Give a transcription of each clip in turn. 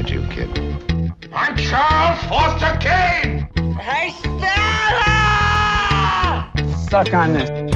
at you, kid. I'm Charles Foster Kane! Hey, Stella! Suck on this.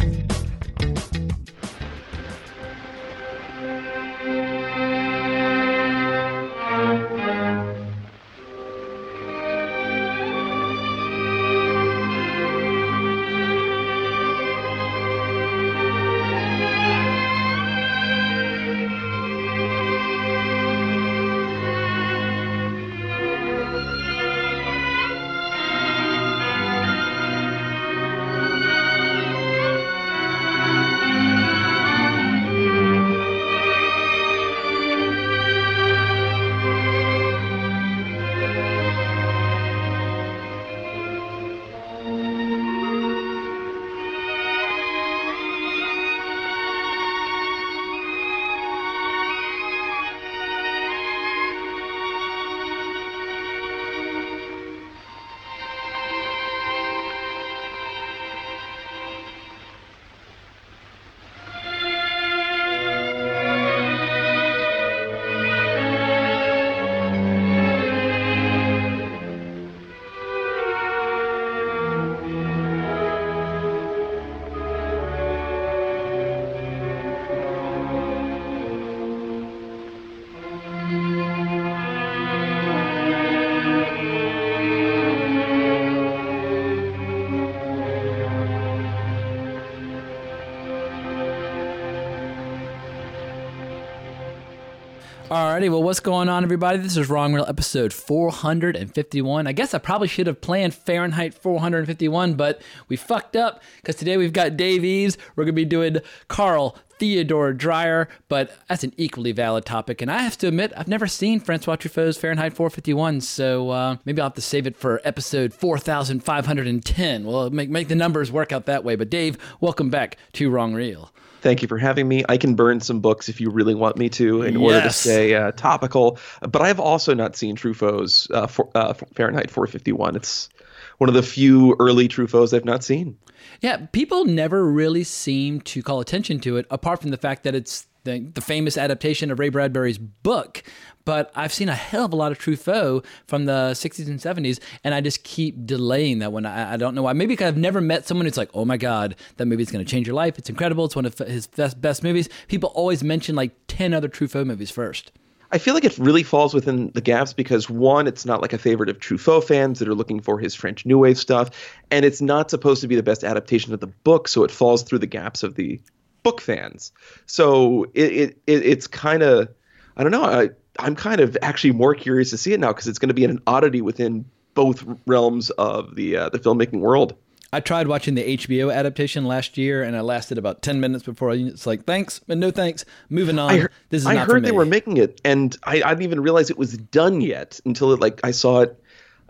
Well, what's going on, everybody? This is Wrong Reel episode 451. I guess I probably should have planned Fahrenheit 451, but we fucked up because today we've got Dave Eves. We're going to be doing Carl Theodor Dreyer, but that's an equally valid topic. And I have to admit, I've never seen Francois Truffaut's Fahrenheit 451, so uh, maybe I'll have to save it for episode 4510. Well, make, make the numbers work out that way. But Dave, welcome back to Wrong Reel. Thank you for having me. I can burn some books if you really want me to in order to stay uh, topical. But I have also not seen Truffaut's uh, for, uh, Fahrenheit 451. It's one of the few early Truffauts I've not seen. Yeah, people never really seem to call attention to it, apart from the fact that it's the, the famous adaptation of Ray Bradbury's book. But I've seen a hell of a lot of Truffaut from the 60s and 70s, and I just keep delaying that one. I, I don't know why. Maybe because I've never met someone who's like, oh my God, that movie's going to change your life. It's incredible. It's one of his best, best movies. People always mention like 10 other Truffaut movies first. I feel like it really falls within the gaps because one, it's not like a favorite of Truffaut fans that are looking for his French New Wave stuff, and it's not supposed to be the best adaptation of the book, so it falls through the gaps of the book fans. So it, it, it it's kind of, I don't know, I, I'm kind of actually more curious to see it now because it's going to be an oddity within both realms of the uh, the filmmaking world. I tried watching the HBO adaptation last year, and I lasted about 10 minutes before I, it's like, thanks, but no thanks. Moving on. I, heard- this is I heard they were making it, and I, I didn't even realize it was done yet until it, like I saw it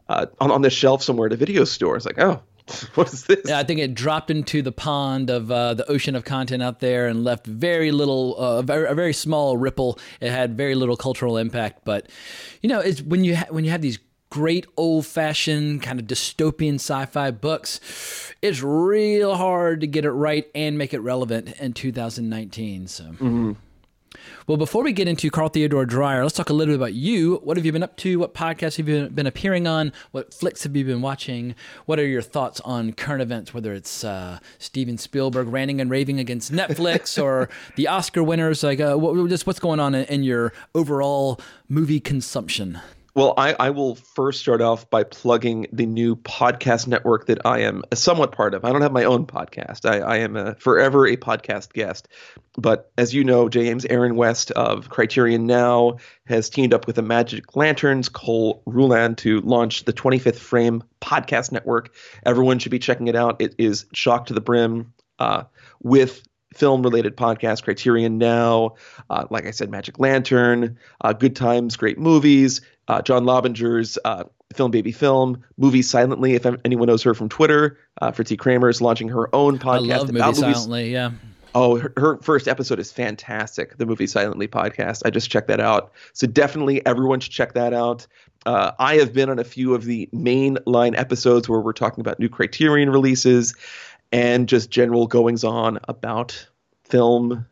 uh, on on the shelf somewhere at a video store. It's like, oh, what is this? Yeah, I think it dropped into the pond of uh, the ocean of content out there and left very little, uh, a, very, a very small ripple. It had very little cultural impact. But you know, it's when you ha- when you have these great old fashioned kind of dystopian sci-fi books, it's real hard to get it right and make it relevant in 2019. So. Well, before we get into Carl Theodor Dreyer, let's talk a little bit about you. What have you been up to? What podcasts have you been appearing on? What flicks have you been watching? What are your thoughts on current events, whether it's uh, Steven Spielberg ranting and raving against Netflix or the Oscar winners? Like, uh, what, just what's going on in, in your overall movie consumption? Well, I, I will first start off by plugging the new podcast network that I am somewhat part of. I don't have my own podcast. I, I am a, forever a podcast guest. But as you know, James Aaron West of Criterion Now has teamed up with the Magic Lanterns, Cole Ruland, to launch the 25th Frame Podcast Network. Everyone should be checking it out. It is shock to the brim uh, with film related podcasts criterion now uh, like i said magic lantern uh, good times great movies uh, john lobbinger's uh, film baby film Movie silently if anyone knows her from twitter uh, fritzi kramer is launching her own podcast about movies silently. Yeah. Oh, her, her first episode is fantastic. The movie Silently podcast. I just checked that out. So definitely everyone should check that out. Uh, I have been on a few of the main line episodes where we're talking about new Criterion releases and just general goings on about film.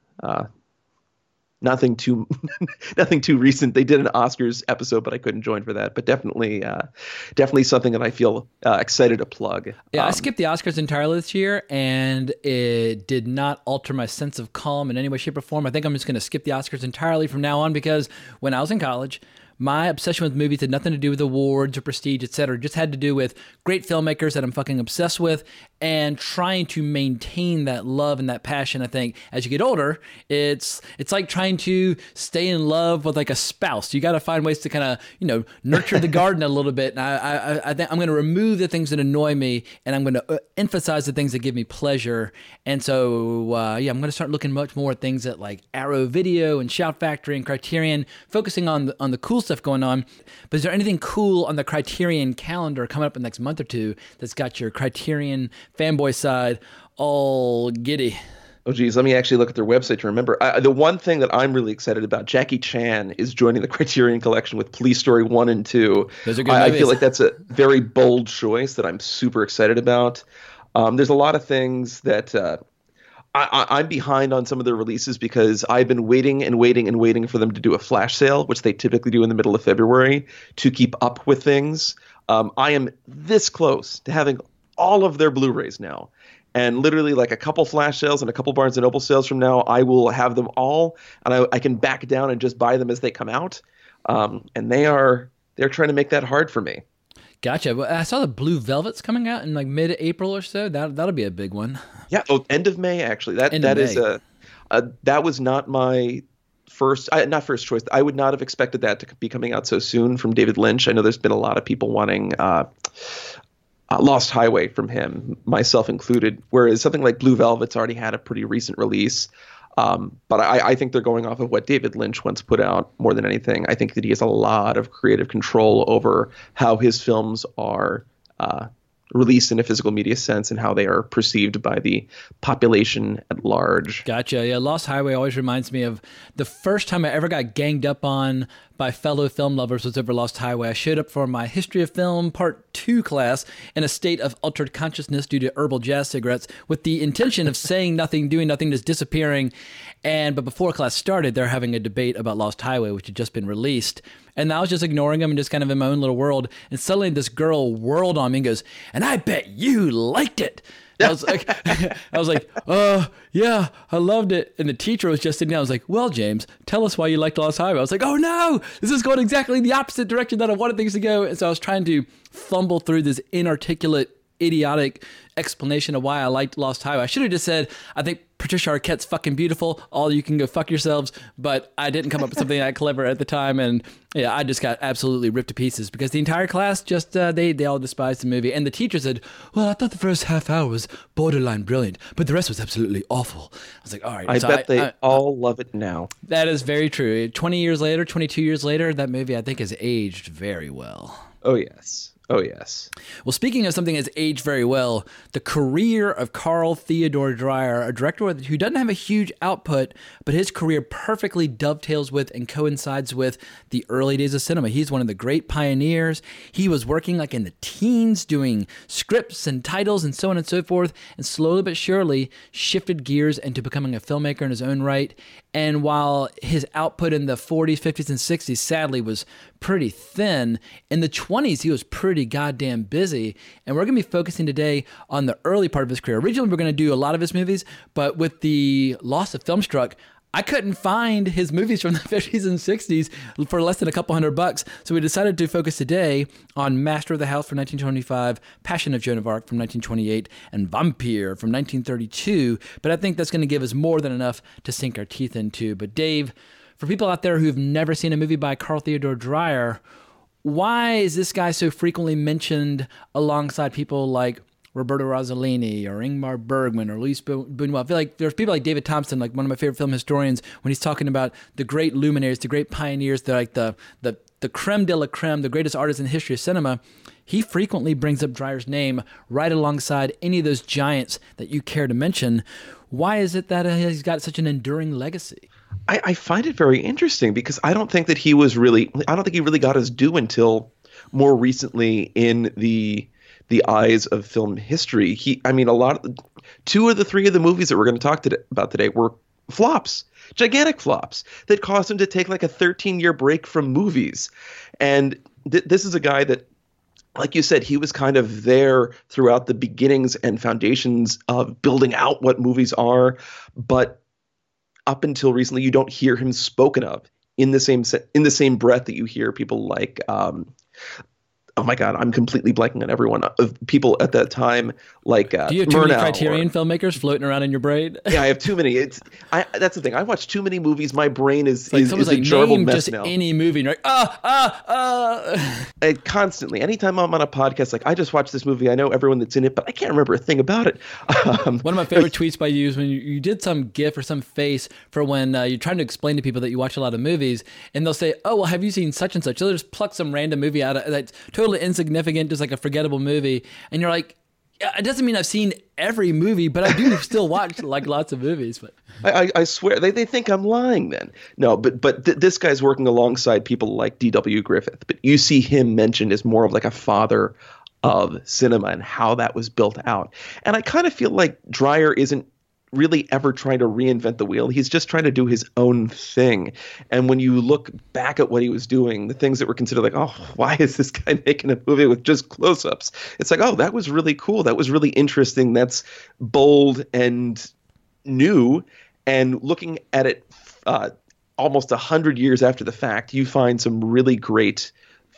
Nothing too nothing too recent. They did an Oscars episode, but I couldn't join for that. But definitely, uh, definitely something that I feel uh, excited to plug. Yeah, Um, I skipped the Oscars entirely this year, and it did not alter my sense of calm in any way, shape, or form. I think I'm just going to skip the Oscars entirely from now on because when I was in college, my obsession with movies had nothing to do with awards or prestige, etc. It just had to do with great filmmakers that I'm fucking obsessed with and trying to maintain that love and that passion. I think as you get older, it's it's like trying to stay in love with like a spouse. You got to find ways to kind of you know nurture the garden a little bit. And I I, I think I'm going to remove the things that annoy me, and I'm going to uh, emphasize the things that give me pleasure. And so uh, yeah, I'm going to start looking much more at things that like Arrow Video and Shout Factory and Criterion, focusing on the, on the cool stuff going on. But is there anything cool on the Criterion calendar coming up in the next month or two that's got your Criterion fanboy side all giddy? Oh geez, let me actually look at their website to remember. I, the one thing that I'm really excited about, Jackie Chan is joining the Criterion Collection with Police Story one and two. Those are good I, I feel like that's a very bold choice that I'm super excited about. Um, there's a lot of things that uh, I, I'm behind on some of their releases because I've been waiting and waiting and waiting for them to do a flash sale, which they typically do in the middle of February, to keep up with things. Um, I am this close to having all of their Blu-rays now, and literally like a couple flash sales and a couple Barnes and Noble sales from now, I will have them all, and I, I can back down and just buy them as they come out. Um, and they are they're trying to make that hard for me. Gotcha. Well, I saw the Blue Velvets coming out in like mid-April or so. That that'll be a big one. Yeah. Oh, end of May actually. That End that is a, a that was not my first I, not first choice. I would not have expected that to be coming out so soon from David Lynch. I know there's been a lot of people wanting uh, uh, Lost Highway from him, myself included. Whereas something like Blue Velvet's already had a pretty recent release. Um, but I, I think they're going off of what David Lynch once put out more than anything. I think that he has a lot of creative control over how his films are uh, released in a physical media sense and how they are perceived by the population at large. Gotcha. Yeah, Lost Highway always reminds me of the first time I ever got ganged up on by fellow film lovers was over Lost Highway. I showed up for my History of Film Part 2 class in a state of altered consciousness due to herbal jazz cigarettes with the intention of saying nothing, doing nothing, just disappearing. And but before class started, they're having a debate about Lost Highway, which had just been released. And I was just ignoring them and just kind of in my own little world. And suddenly this girl whirled on me and goes, "And I bet you liked it." I was like, I was like, uh, yeah, I loved it. And the teacher was just sitting down. I was like, well, James, tell us why you liked Lost Highway. I was like, oh no, this is going exactly the opposite direction that I wanted things to go. And so I was trying to fumble through this inarticulate, idiotic explanation of why I liked Lost Highway. I should have just said, I think Patricia Arquette's fucking beautiful. All you can go fuck yourselves. But I didn't come up with something that clever at the time, and yeah, I just got absolutely ripped to pieces because the entire class just uh, they they all despised the movie, and the teacher said, "Well, I thought the first half hour was borderline brilliant, but the rest was absolutely awful." I was like, "All right." I so bet they I- all love it now. that is very true. Twenty years later, twenty-two years later, that movie I think has aged very well. Oh yes. Oh yes. Well, speaking of something that's aged very well, the career of Carl Theodor Dreyer, a director who doesn't have a huge output, but his career perfectly dovetails with and coincides with the early days of cinema. He's one of the great pioneers. He was working like in the teens, doing scripts and titles and so on and so forth, and slowly but surely shifted gears into becoming a filmmaker in his own right. And while his output in the 40s, 50s, and 60s sadly was pretty thin, in the 20s he was pretty goddamn busy. And we're going to be focusing today on the early part of his career. Originally, we are going to do a lot of his movies, but with the loss of Filmstruck, I couldn't find his movies from the 50s and 60s for less than a couple hundred bucks. So we decided to focus today on Master of the House from 1925, Passion of Joan of Arc from 1928, and Vampire from 1932. But I think that's going to give us more than enough to sink our teeth into. But Dave, for people out there who've never seen a movie by Carl Theodor Dreyer, why is this guy so frequently mentioned alongside people like Roberto Rossellini or Ingmar Bergman or Luis Buñuel? I feel like there's people like David Thomson, like one of my favorite film historians, when he's talking about the great luminaries, the great pioneers, the like the the the creme de la creme, the greatest artists in the history of cinema. He frequently brings up Dreyer's name right alongside any of those giants that you care to mention. Why is it that he's got such an enduring legacy? I, I find it very interesting because I don't think that he was really I don't think he really got his due until more recently in the the eyes of film history. He I mean a lot of two of the three of the movies that we're going to talk today, about today were flops. gigantic flops that caused him to take like a 13 year break from movies. And th- this is a guy that like you said, he was kind of there throughout the beginnings and foundations of building out what movies are, but up until recently, you don't hear him spoken of in the same in the same breath that you hear people like um, oh my god, I'm completely blanking on everyone of people at that time. Like, uh, do you have too Murnau many Criterion or, filmmakers floating around in your brain? yeah, I have too many. It's I, that's the thing. I watch too many movies. My brain is like, is, is like, a gerbil mess just now. Any movie, like, ah, ah, ah. And constantly, anytime I'm on a podcast, like I just watched this movie. I know everyone that's in it, but I can't remember a thing about it. Um, One of my favorite tweets by you is when you, you, did some GIF or some face for when uh, you're trying to explain to people that you watch a lot of movies, and they'll say, "Oh, well, have you seen such and such?" So they'll just pluck some random movie out of that's totally insignificant just like a forgettable movie, and you're like, it doesn't mean I've seen every movie, but I do still watch like lots of movies. But I, I swear they, they think I'm lying. Then no, but but th- this guy's working alongside people like D.W. Griffith. But you see him mentioned as more of like a father of cinema and how that was built out. And I kind of feel like Dreyer isn't really ever trying to reinvent the wheel. He's just trying to do his own thing. And when you look back at what he was doing, the things that were considered like, oh, why is this guy making a movie with just close ups? It's like, oh, that was really cool. That was really interesting. That's bold and new. And looking at it uh, almost a hundred years after the fact, you find some really great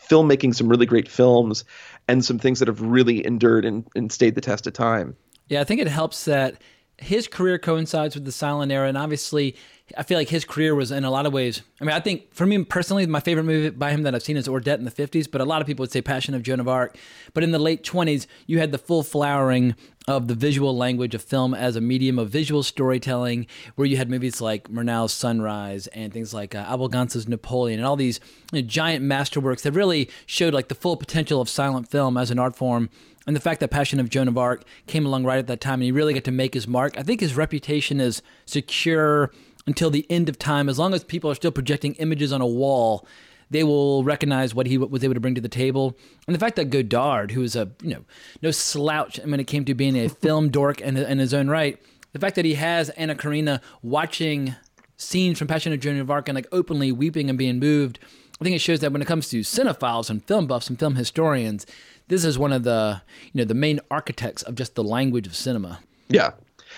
filmmaking, some really great films, and some things that have really endured and, and stayed the test of time. Yeah, I think it helps that his career coincides with the silent era, and obviously, I feel like his career was in a lot of ways. I mean, I think for me personally, my favorite movie by him that I've seen is Ordet in the '50s, but a lot of people would say Passion of Joan of Arc. But in the late '20s, you had the full flowering of the visual language of film as a medium of visual storytelling, where you had movies like Murnau's Sunrise and things like uh, Abel Gance's Napoleon, and all these you know, giant masterworks that really showed like the full potential of silent film as an art form and the fact that Passion of Joan of Arc came along right at that time and he really got to make his mark, I think his reputation is secure until the end of time. As long as people are still projecting images on a wall, they will recognize what he was able to bring to the table. And the fact that Godard, who is a you know no slouch when it came to being a film dork in, in his own right, the fact that he has Anna Karina watching scenes from Passion of Joan of Arc and like openly weeping and being moved, I think it shows that when it comes to cinephiles and film buffs and film historians, this is one of the you know the main architects of just the language of cinema. Yeah.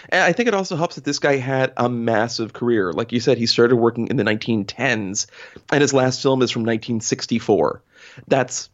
And I think it also helps that this guy had a massive career. Like you said, he started working in the 1910s, and his last film is from 1964. That's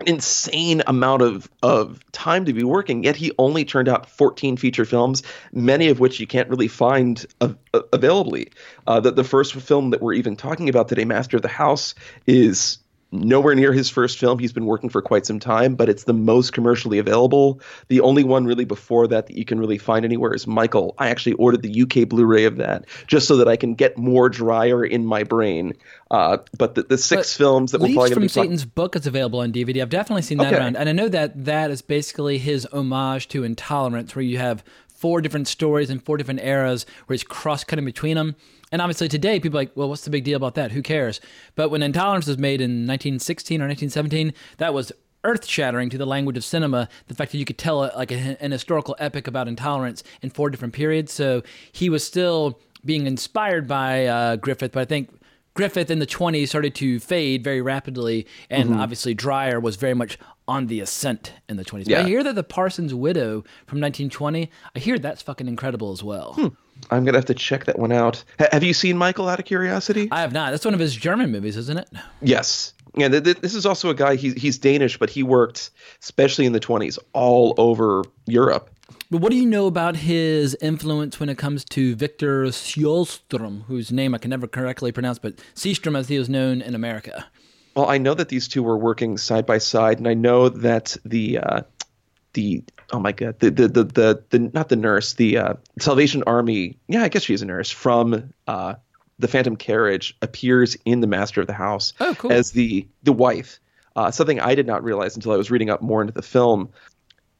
an insane amount of, of time to be working, yet he only turned out 14 feature films, many of which you can't really find uh, availably. Uh, the, the first film that we're even talking about today, Master of the House, is nowhere near his first film. He's been working for quite some time, but it's the most commercially available. The only one really before that that you can really find anywhere is Michael. I actually ordered the UK Blu-ray of that just so that I can get more Dreyer in my brain. Uh, but the, the six but films that we're probably from Satan's book is available on DVD. I've definitely seen that okay. around, and I know that that is basically his homage to Intolerance, where you have four different stories in four different eras where he's cross-cutting between them. And obviously today, people are like, well, what's the big deal about that? Who cares? But when Intolerance was made in 1916 or 1917, that was earth shattering to the language of cinema. The fact that you could tell a, like a, an historical epic about intolerance in four different periods. So he was still being inspired by uh, Griffith, but I think Griffith in the 20s started to fade very rapidly, and mm-hmm. obviously Dreyer was very much on the ascent in the 20s. Yeah. I hear that the Parson's Widow from 1920, I hear that's fucking incredible as well. Hmm. I'm gonna have to check that one out. H- have you seen Michael? Out of curiosity, I have not. That's one of his German movies, isn't it? Yes. Yeah, th- th- this is also a guy. He's he's Danish, but he worked, especially in the 20s, all over Europe. But what do you know about his influence when it comes to Victor Sjöström, whose name I can never correctly pronounce, but Seastrom as he was known in America? Well, I know that these two were working side by side, and I know that the uh, the oh my god the the the the, the not the nurse the uh, Salvation Army yeah I guess she's a nurse from uh, the Phantom Carriage appears in the Master of the House oh, cool. as the the wife. Uh, something I did not realize until I was reading up more into the film.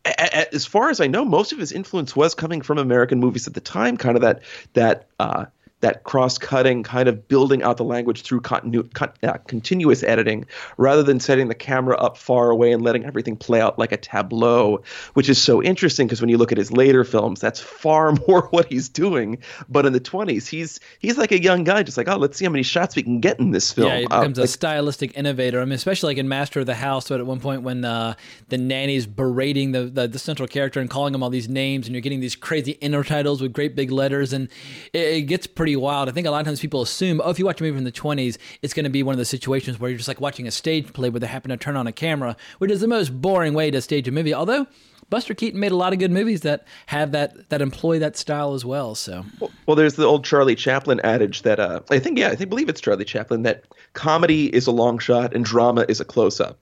A- a- as far as I know, most of his influence was coming from American movies at the time, kind of that that uh, that cross-cutting kind of building out the language through continu- con- uh, continuous editing rather than setting the camera up far away and letting everything play out like a tableau which is so interesting because when you look at his later films that's far more what he's doing but in the 20s he's he's like a young guy just like oh let's see how many shots we can get in this film Yeah, he Uh, becomes a like- stylistic innovator. I mean, especially like in Master of the House, but at one point when uh, the nanny's berating the, the the central character and calling him all these names, and you're getting these crazy inner titles with great big letters, and it, it gets pretty wild. I think a lot of times people assume, oh, if you watch a movie from the 20s, it's going to be one of the situations where you're just like watching a stage play where they happen to turn on a camera, which is the most boring way to stage a movie. Although Buster Keaton made a lot of good movies that have that that employ that style as well. So Well, there's the old Charlie Chaplin adage that uh, I think, yeah, I think believe it's Charlie Chaplin that comedy is a long shot and drama is a close up.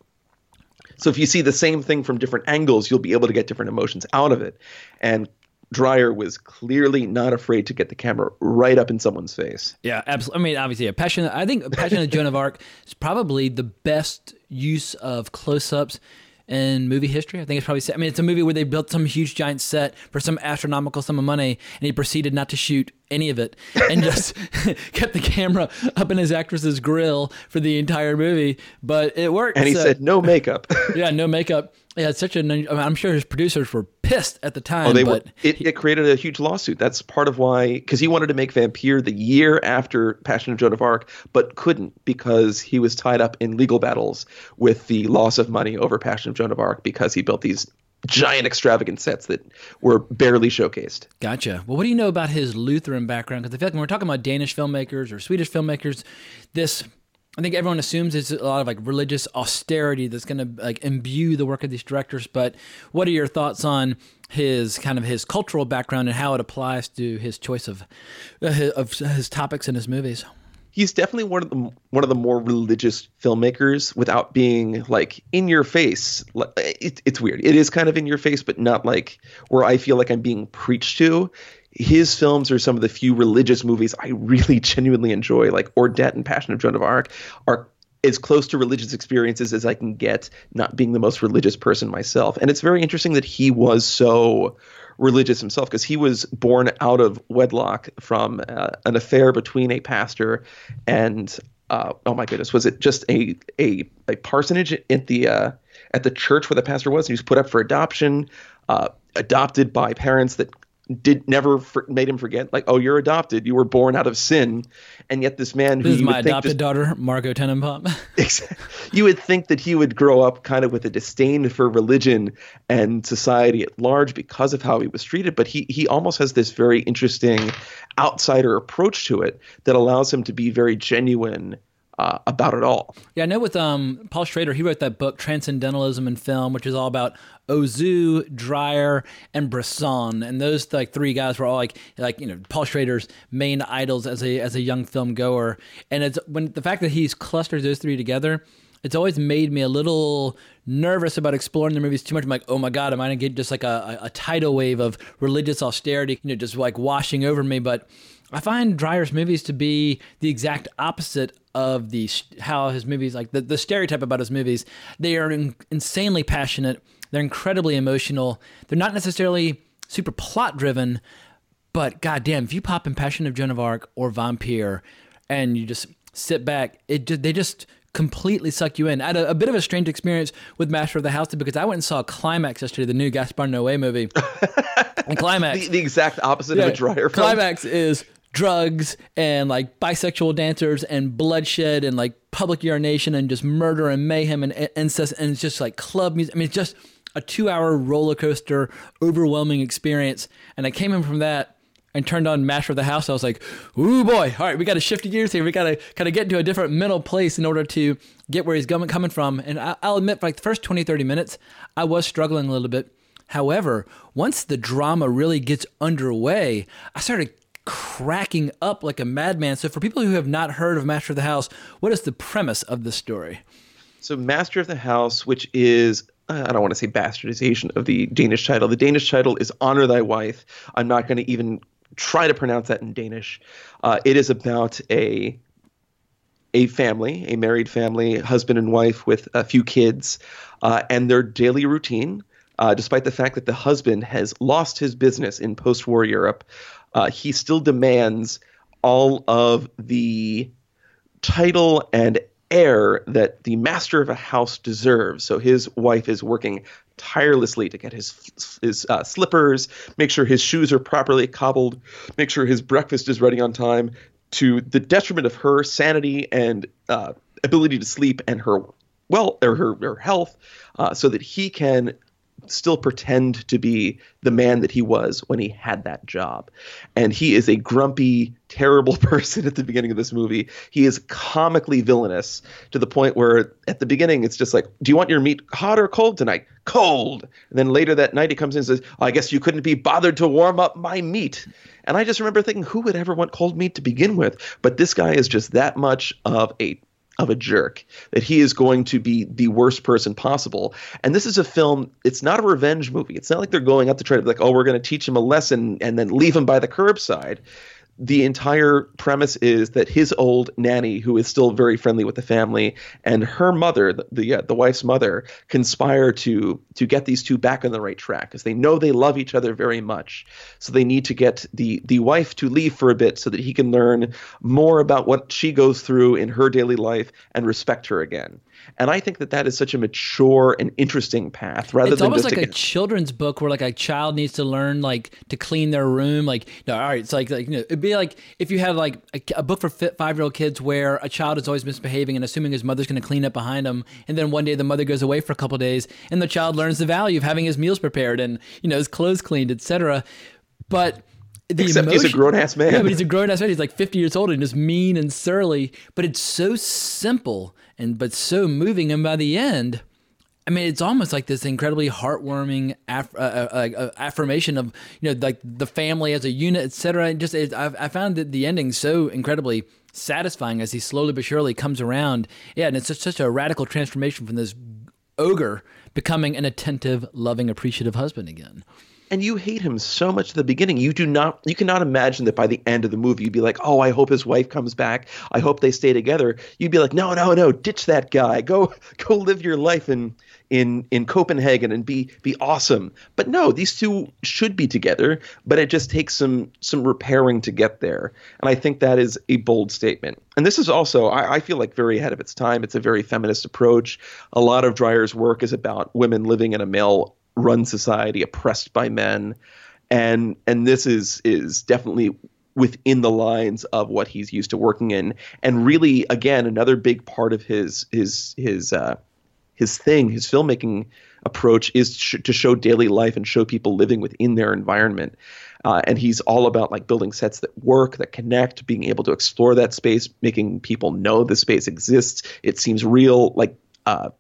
So if you see the same thing from different angles, you'll be able to get different emotions out of it. And Dreyer was clearly not afraid to get the camera right up in someone's face. Yeah, absolutely. I mean, obviously, a passion. I think Passion of Joan of Arc is probably the best use of close-ups in movie history. I think it's probably. I mean, it's a movie where they built some huge giant set for some astronomical sum of money, and he proceeded not to shoot any of it and just kept the camera up in his actress's grill for the entire movie. But it worked. And he so- said, no makeup. "Yeah, no makeup." Yeah, it's such a. I mean, I'm sure his producers were pissed at the time. Oh, they but were, it, it created a huge lawsuit. That's part of why, because he wanted to make Vampire the year after Passion of Joan of Arc, but couldn't because he was tied up in legal battles with the loss of money over Passion of Joan of Arc because he built these giant extravagant sets that were barely showcased. Gotcha. Well, what do you know about his Lutheran background? Because I feel like when we're talking about Danish filmmakers or Swedish filmmakers, this I think everyone assumes it's a lot of like religious austerity that's going to like imbue the work of these directors. But what are your thoughts on his kind of his cultural background and how it applies to his choice of uh, his, of his topics in his movies? He's definitely one of the one of the more religious filmmakers without being like in your face. It, it's weird. It is kind of in your face, but not like where I feel like I'm being preached to. His films are some of the few religious movies I really genuinely enjoy, like Ordet and Passion of Joan of Arc, are as close to religious experiences as I can get, not being the most religious person myself. And it's very interesting that he was so religious himself because he was born out of wedlock from uh, an affair between a pastor and uh, oh my goodness, was it just a a, a parsonage at the uh, at the church where the pastor was? He was put up for adoption, uh, adopted by parents that did never for, made him forget like oh you're adopted you were born out of sin and yet this man who This is you my adopted just- daughter, Margot Tenenbaum. you would think that he would grow up kind of with a disdain for religion and society at large because of how he was treated, but he he almost has this very interesting outsider approach to it that allows him to be very genuine uh, about it all. Yeah, I know with um, Paul Schrader, he wrote that book Transcendentalism in Film, which is all about Ozu, Dreyer, and Bresson, and those like three guys were all like like you know Paul Schrader's main idols as a as a young film goer, and it's when the fact that he's clustered those three together. It's always made me a little nervous about exploring the movies too much. I'm like, oh my god, am I gonna get just like a, a, tidal wave of religious austerity, you know, just like washing over me? But I find Dreyer's movies to be the exact opposite of the how his movies like the, the stereotype about his movies. They are in, insanely passionate. They're incredibly emotional. They're not necessarily super plot driven, but goddamn, if you pop in Passion of Joan of Arc or Vampire, and you just sit back, it they just completely suck you in. I had a, a bit of a strange experience with Master of the House because I went and saw Climax yesterday, the new Gaspar Noé movie. and Climax, The, the exact opposite of a Dreyer film. Climax is drugs and like bisexual dancers and bloodshed and like public urination and just murder and mayhem and incest and it's just like club music. I mean, it's just a two-hour roller coaster, overwhelming experience. And I came in from that and turned on Master of the House. I was like, "Ooh boy! All right, we got to shift gears here. We got to kind of get into a different mental place in order to get where he's coming from." And I'll admit, for like the first 20, 30 minutes, I was struggling a little bit. However, once the drama really gets underway, I started cracking up like a madman. So, for people who have not heard of Master of the House, what is the premise of this story? So, Master of the House, which is uh, I don't want to say bastardization of the Danish title. The Danish title is Honor Thy Wife. I'm not going to even try to pronounce that in Danish. Uh, it is about a a family, a married family, husband and wife with a few kids, uh, and their daily routine. Uh, despite the fact that the husband has lost his business in post-war Europe, uh, he still demands all of the title and air that the master of a house deserves. So his wife is working tirelessly to get his his uh, slippers, make sure his shoes are properly cobbled, make sure his breakfast is ready on time, to the detriment of her sanity and uh, ability to sleep and her well or her, her health, uh, so that he can still pretend to be the man that he was when he had that job. And he is a grumpy, terrible person at the beginning of this movie. He is comically villainous to the point where at the beginning it's just like, Do you want your meat hot or cold tonight? Cold. And then later that night he comes in and says, oh, I guess you couldn't be bothered to warm up my meat. And I just remember thinking, who would ever want cold meat to begin with? But this guy is just that much of a of a jerk that he is going to be the worst person possible. And this is a film it's not a revenge movie. It's not like they're going up to try to be like oh we're going to teach him a lesson and then leave him by the curbside the entire premise is that his old nanny, who is still very friendly with the family, and her mother, the the, the wife's mother, conspire to to get these two back on the right track because they know they love each other very much. So they need to get the the wife to leave for a bit so that he can learn more about what she goes through in her daily life and respect her again. And I think that that is such a mature and interesting path rather it's than almost just like a get- children's book where like a child needs to learn like to clean their room like no all right it's like, like you know it'd be like if you had like a, a book for five year old kids where a child is always misbehaving and assuming his mother's going to clean up behind him and then one day the mother goes away for a couple days and the child learns the value of having his meals prepared and you know his clothes cleaned etc but the Except he's a grown-ass man. Yeah, but he's a grown ass man. He's like 50 years old and just mean and surly. But it's so simple and but so moving. And by the end, I mean, it's almost like this incredibly heartwarming aff- uh, uh, uh, affirmation of you know like the family as a unit, etc. Just it, I, I found that the ending so incredibly satisfying as he slowly but surely comes around. Yeah, and it's just such a radical transformation from this ogre becoming an attentive, loving, appreciative husband again. And you hate him so much at the beginning. You do not, you cannot imagine that by the end of the movie, you'd be like, oh, I hope his wife comes back. I hope they stay together. You'd be like, no, no, no, ditch that guy. Go, go live your life in in in Copenhagen and be be awesome. But no, these two should be together. But it just takes some some repairing to get there. And I think that is a bold statement. And this is also, I, I feel like, very ahead of its time. It's a very feminist approach. A lot of Dreyer's work is about women living in a male run society oppressed by men. And and this is is definitely within the lines of what he's used to working in. And really again another big part of his his his uh his thing his filmmaking approach is sh- to show daily life and show people living within their environment. Uh, and he's all about like building sets that work that connect being able to explore that space making people know the space exists it seems real like uh,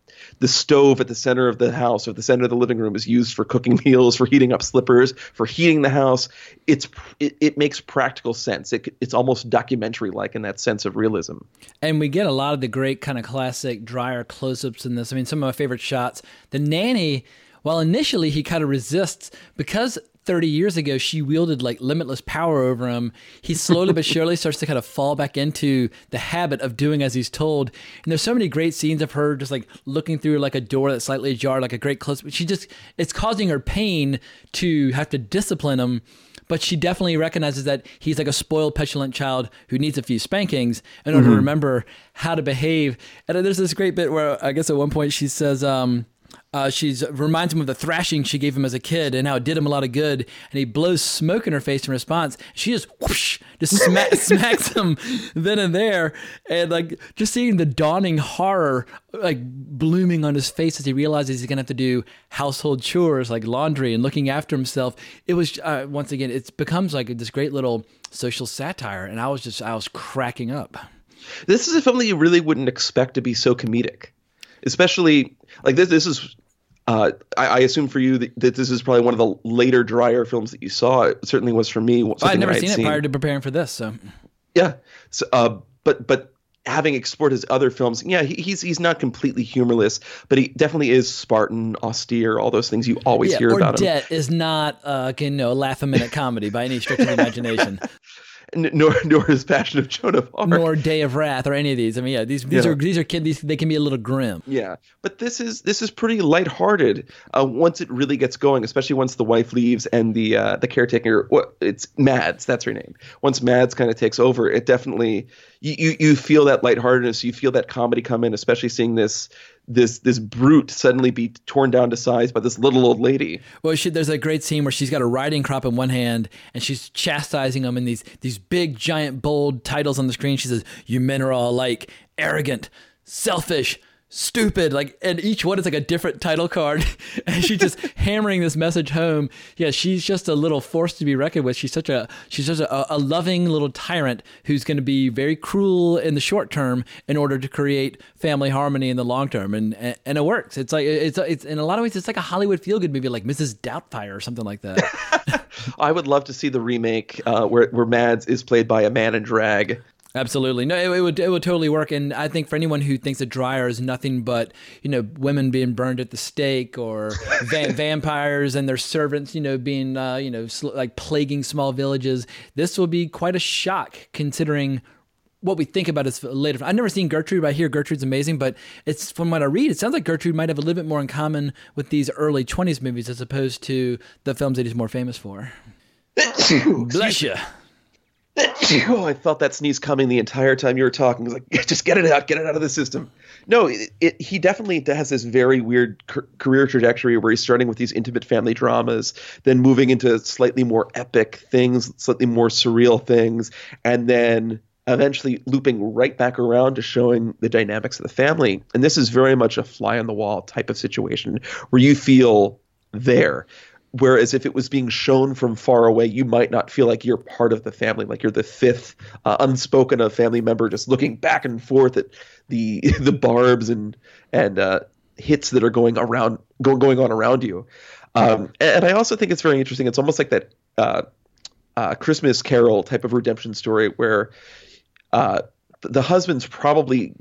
the stove at the center of the house or the center of the living room is used for cooking meals, for heating up slippers, for heating the house. It's it, it makes practical sense. It, it's almost documentary like in that sense of realism. And we get a lot of the great kind of classic Dreyer close ups in this. I mean, some of my favorite shots. The nanny, while initially he kind of resists, because 30 years ago she wielded like limitless power over him, he slowly but surely starts to kind of fall back into the habit of doing as he's told. And there's so many great scenes of her just like looking through like a door that's slightly ajar, like a great close. She just, it's causing her pain to have to discipline him but she definitely recognizes that he's like a spoiled, petulant child who needs a few spankings in order to remember how to behave. And there's this great bit where I guess at one point she says, um, uh, she's reminds him of the thrashing she gave him as a kid and how it did him a lot of good. And he blows smoke in her face in response. She just whoosh, just sma- smacks him then and there, and like just seeing the dawning horror like blooming on his face as he realizes he's gonna have to do household chores like laundry and looking after himself. It was uh, once again, it becomes like this great little social satire, and I was just I was cracking up. This is a film that you really wouldn't expect to be so comedic, especially like this. This is. Uh, I, I assume for you that, that this is probably one of the later Dreyer films that you saw. It certainly was for me. I'd something never that seen I'd it prior to preparing for this, so Yeah. So, uh, but but having explored his other films, yeah, he, he's he's not completely humorless, but he definitely is Spartan, austere, all those things you always yeah. hear about him. debt is not uh, you know laugh a minute comedy by any stretch of the imagination. Nor nor is Passion of Joan of Arc. Nor Day of Wrath or any of these. I mean, yeah, these these Yeah. are these are kid these they can be a little grim. Yeah, but this is this is pretty lighthearted uh, once it really gets going, especially once the wife leaves and the uh, the caretaker. What it's Mads, that's her name. Once Mads kind of takes over, it definitely you, you you feel that lightheartedness, you feel that comedy come in, especially seeing this this this brute suddenly be torn down to size by this little old lady. Well, she, there's a great scene where she's got a riding crop in one hand and she's chastising them in these these big, giant, bold titles on the screen. She says, "You men are all alike: arrogant, selfish." Stupid, like, and each one is like a different title card, and she's just hammering this message home. Yeah, she's just a little force to be reckoned with. She's such a she's such a, a loving little tyrant who's going to be very cruel in the short term in order to create family harmony in the long term, and and, and it works. It's like it's it's in a lot of ways it's like a Hollywood feel good movie, like Mrs. Doubtfire or something like that. I would love to see the remake uh, where where Mads is played by a man in drag. Absolutely, no, it, it would it would totally work. And I think for anyone who thinks a Dreyer is nothing but you know women being burned at the stake or va- vampires and their servants, you know, being uh, you know sl- like plaguing small villages, this will be quite a shock considering what we think about is later. I've never seen Gertrude, but I hear Gertrude's amazing. But it's from what I read, it sounds like Gertrude might have a little bit more in common with these early '20s movies as opposed to the films that he's more famous for. Bless you. oh, I felt that sneeze coming the entire time you were talking. I was like, just get it out, get it out of the system. No, it, it, he definitely has this very weird ca- career trajectory where he's starting with these intimate family dramas, then moving into slightly more epic things, slightly more surreal things, and then eventually looping right back around to showing the dynamics of the family. And this is very much a fly on the wall type of situation where you feel there. Whereas if it was being shown from far away, you might not feel like you're part of the family, like you're the fifth uh, unspoken of family member, just looking back and forth at the the barbs and and uh, hits that are going around go, going on around you. Um, and, I also think it's very interesting. It's almost like that uh, uh, Christmas Carol type of redemption story where uh, the husband's probably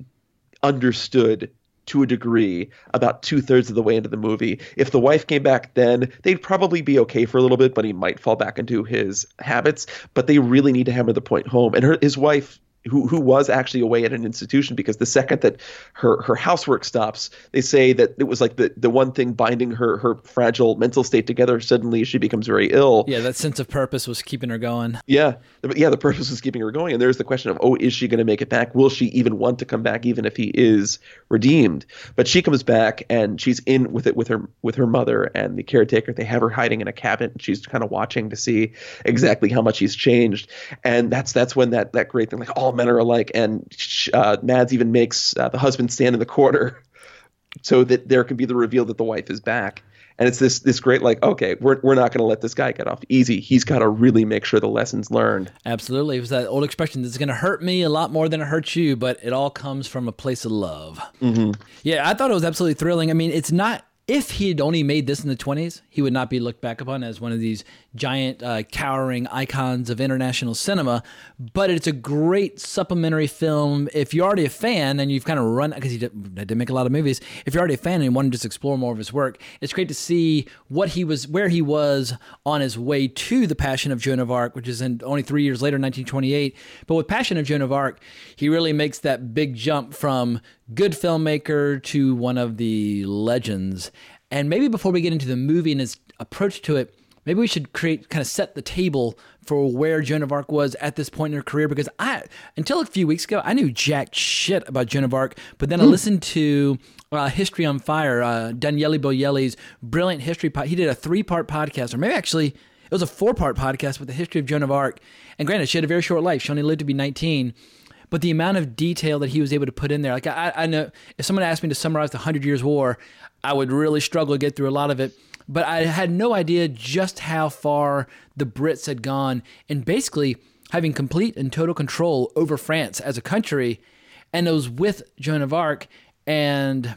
understood to a degree about two thirds of the way into the movie. If the wife came back then, they'd probably be okay for a little bit, but he might fall back into his habits. But they really need to hammer the point home. And her, his wife. Who, who was actually away at an institution because the second that her, her housework stops, they say that it was like the, the one thing binding her, her fragile mental state together. Suddenly she becomes very ill. Yeah, that sense of purpose was keeping her going. Yeah, the- yeah. The purpose was keeping her going, and there's the question of, oh, is she going to make it back? Will she even want to come back, even if he is redeemed? But she comes back, and she's in with it with her with her mother and the caretaker. They have her hiding in a cabinet, and she's kind of watching to see exactly how much he's changed. And that's that's when that that great thing, like oh, all men are alike, and uh, Mads even makes uh, the husband stand in the corner so that there can be the reveal that the wife is back. And it's this this great like okay we're we're not going to let this guy get off easy. He's got to really make sure the lessons learned. Absolutely. It was that old expression that's going to hurt me a lot more than it hurts you, but it all comes from a place of love. Mm-hmm. Yeah, I thought it was absolutely thrilling. I mean, it's not. If he had only made this in the 20s, he would not be looked back upon as one of these giant, uh, cowering icons of international cinema. But it's a great supplementary film. If you're already a fan and you've kind of run, because he did, did make a lot of movies, if you're already a fan and you want to just explore more of his work, it's great to see what he was, where he was on his way to The Passion of Joan of Arc, which is in only three years later, 1928. But with Passion of Joan of Arc, he really makes that big jump from good filmmaker to one of the legends. And maybe before we get into the movie and his approach to it, maybe we should create kind of set the table for where Joan of Arc was at this point in her career because I until a few weeks ago I knew jack shit about Joan of Arc, but then I listened to uh, History on Fire, uh, Daniele Bolelli's brilliant history. Po- he did a three part podcast, or maybe actually it was a four part podcast with the history of Joan of Arc. And granted, she had a very short life; she only lived to be nineteen. But the amount of detail that he was able to put in there, like I, I know, if someone asked me to summarize the Hundred Years' War, I would really struggle to get through a lot of it. But I had no idea just how far the Brits had gone in basically having complete and total control over France as a country. And it was with Joan of Arc and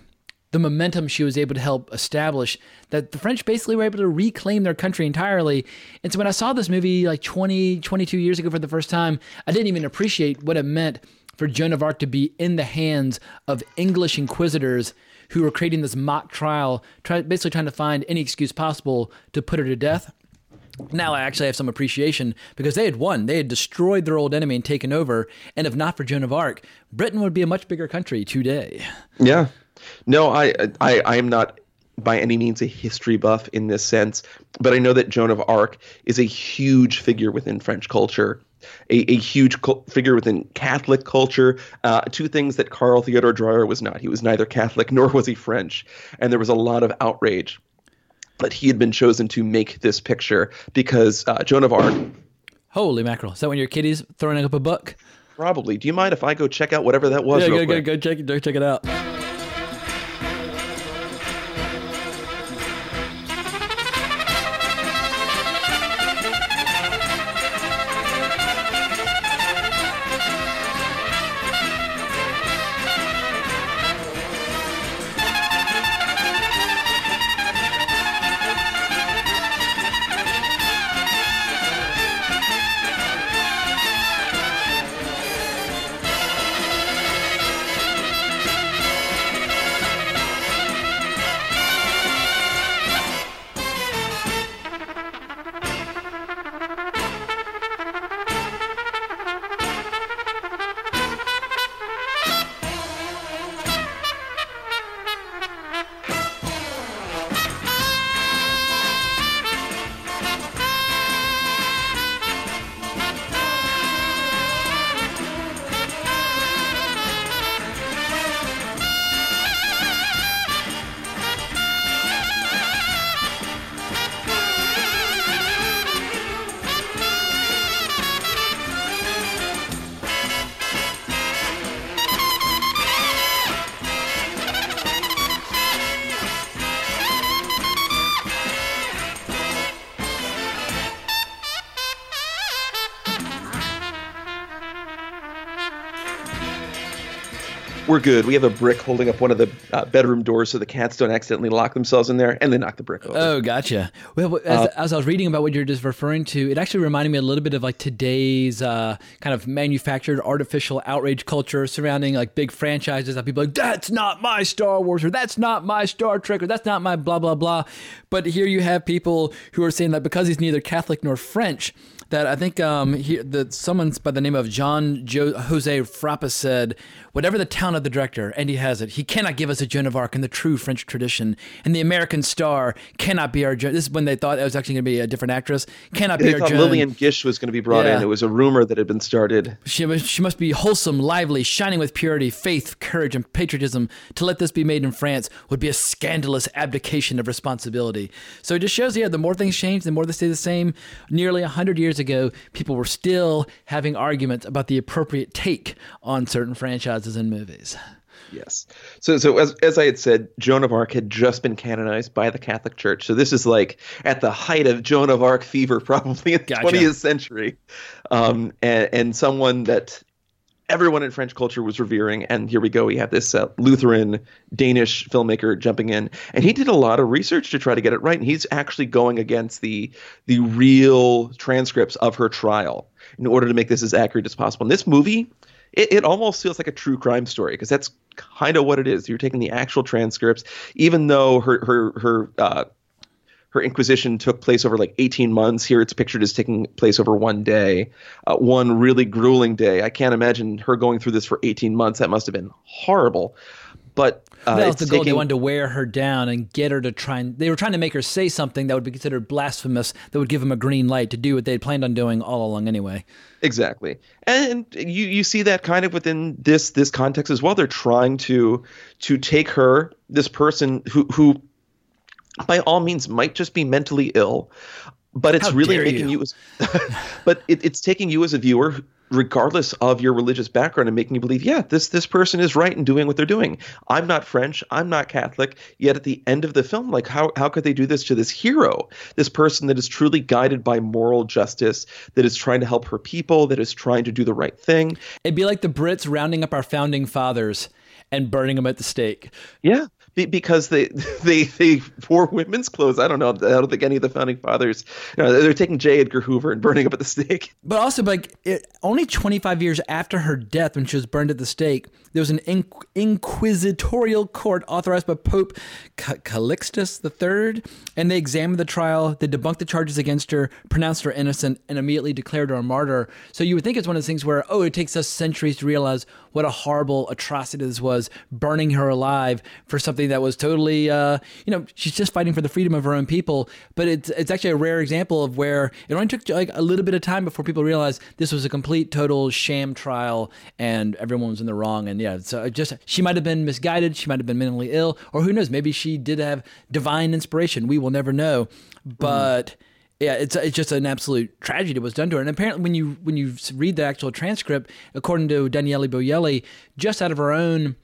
the momentum she was able to help establish that the French basically were able to reclaim their country entirely. And so when I saw this movie like 20, 22 years ago for the first time, I didn't even appreciate what it meant for Joan of Arc to be in the hands of English inquisitors who were creating this mock trial, try, basically trying to find any excuse possible to put her to death. now I actually have some appreciation because they had won. They had destroyed their old enemy and taken over. And if not for Joan of Arc, Britain would be a much bigger country today. Yeah. No, I, I, I am not by any means a history buff in this sense, but I know that Joan of Arc is a huge figure within French culture. A, a huge figure within Catholic culture. Uh, two things that Carl Theodor Dreyer was not. He was neither Catholic nor was he French. And there was a lot of outrage that he had been chosen to make this picture because uh, Joan of Arc. Holy mackerel! Is that when your kitty's throwing up a book? Probably. Do you mind if I go check out whatever that was? Yeah, go, go, go check, go check it out. We're good. We have a brick holding up one of the uh, bedroom doors so the cats don't accidentally lock themselves in there, and they knock the brick over. Oh, gotcha. Well, as, uh, as, I was reading about what you're just referring to, it actually reminded me a little bit of like today's uh, kind of manufactured artificial outrage culture surrounding like big franchises that people like, that's not my Star Wars, or that's not my Star Trek, or that's not my blah, blah, blah. But here you have people who are saying that because he's neither Catholic nor French, that I think um, he, that someone by the name of John jo- Jose Frappa said, whatever the talent of the director, and he has it, he cannot give us a Joan of Arc in the true French tradition. And the American star cannot be our Joan. This is when they thought it was actually going to be a different actress. Cannot they be our thought Joan. Lillian Gish was going to be brought yeah. in. It was a rumor that had been started. She, she must be wholesome, lively, shining with purity, faith, courage, and patriotism. To let this be made in France would be a scandalous abdication of responsibility. So it just shows, yeah, the more things change, the more they stay the same. Nearly 100 years ago, people were still having arguments about the appropriate take on certain franchises and movies. Yes. So, so as, as I had said, Joan of Arc had just been canonized by the Catholic Church. So this is like at the height of Joan of Arc fever, probably in the gotcha. 20th century, um, and, and someone that everyone in French culture was revering. And here we go. We have this uh, Lutheran Danish filmmaker jumping in, and he did a lot of research to try to get it right. And he's actually going against the the real transcripts of her trial in order to make this as accurate as possible. And this movie it, it almost feels like a true crime story because that's kind of what it is. You're taking the actual transcripts, even though her her her uh, her inquisition took place over like 18 months. Here it's pictured as taking place over one day, uh, one really grueling day. I can't imagine her going through this for 18 months. That must have been horrible. But uh, that was the goal. Taking, they wanted to wear her down and get her to try and they were trying to make her say something that would be considered blasphemous that would give them a green light to do what they had planned on doing all along anyway. Exactly, and you you see that kind of within this this context as well. They're trying to to take her, this person who who by all means might just be mentally ill, but it's How really making you, you as, but it, it's taking you as a viewer regardless of your religious background and making you believe, yeah, this this person is right in doing what they're doing. I'm not French, I'm not Catholic, yet at the end of the film, like how how could they do this to this hero, this person that is truly guided by moral justice, that is trying to help her people, that is trying to do the right thing. It'd be like the Brits rounding up our founding fathers and burning them at the stake. Yeah, because they they they wore women's clothes. I don't know. I don't think any of the founding fathers. You know, they're taking J. Edgar Hoover and burning up at the stake. But also, like it, only 25 years after her death, when she was burned at the stake, there was an inquisitorial court authorized by Pope Calixtus III, and they examined the trial, they debunked the charges against her, pronounced her innocent, and immediately declared her a martyr. So you would think it's one of those things where, oh, it takes us centuries to realize what a horrible atrocity this was, burning her alive for something that was totally, uh, you know, she's just fighting for the freedom of her own people. But it's it's actually a rare example of where it only took like a little bit of time before people realized this was a complete, total sham trial, and everyone was in the wrong. And yeah, so just she might have been misguided, she might have been mentally ill, or who knows, maybe she did have divine inspiration. We will never know, but. Mm yeah, it's it's just an absolute tragedy what was done to her. And apparently, when you when you read the actual transcript, according to Daniele Bolelli, just out of her own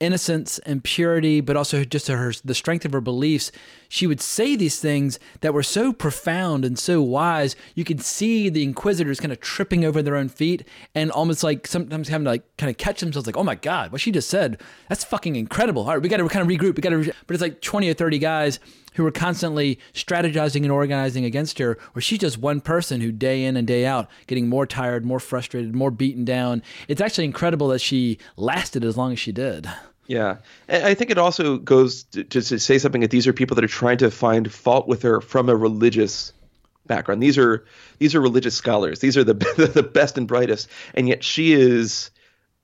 innocence and purity, but also just her the strength of her beliefs, she would say these things that were so profound and so wise. You could see the inquisitors kind of tripping over their own feet and almost like sometimes having to like kind of catch themselves, like, "Oh my God, what she just said, that's fucking incredible." All right, we got to kind of regroup. We got to, re-. but it's like twenty or thirty guys who were constantly strategizing and organizing against her, or she's just one person who day in and day out getting more tired, more frustrated, more beaten down. It's actually incredible that she lasted as long as she did. Yeah, I think it also goes to, to, say something that these are people that are trying to find fault with her from a religious background. These are these are religious scholars. These are the the best and brightest, and yet she is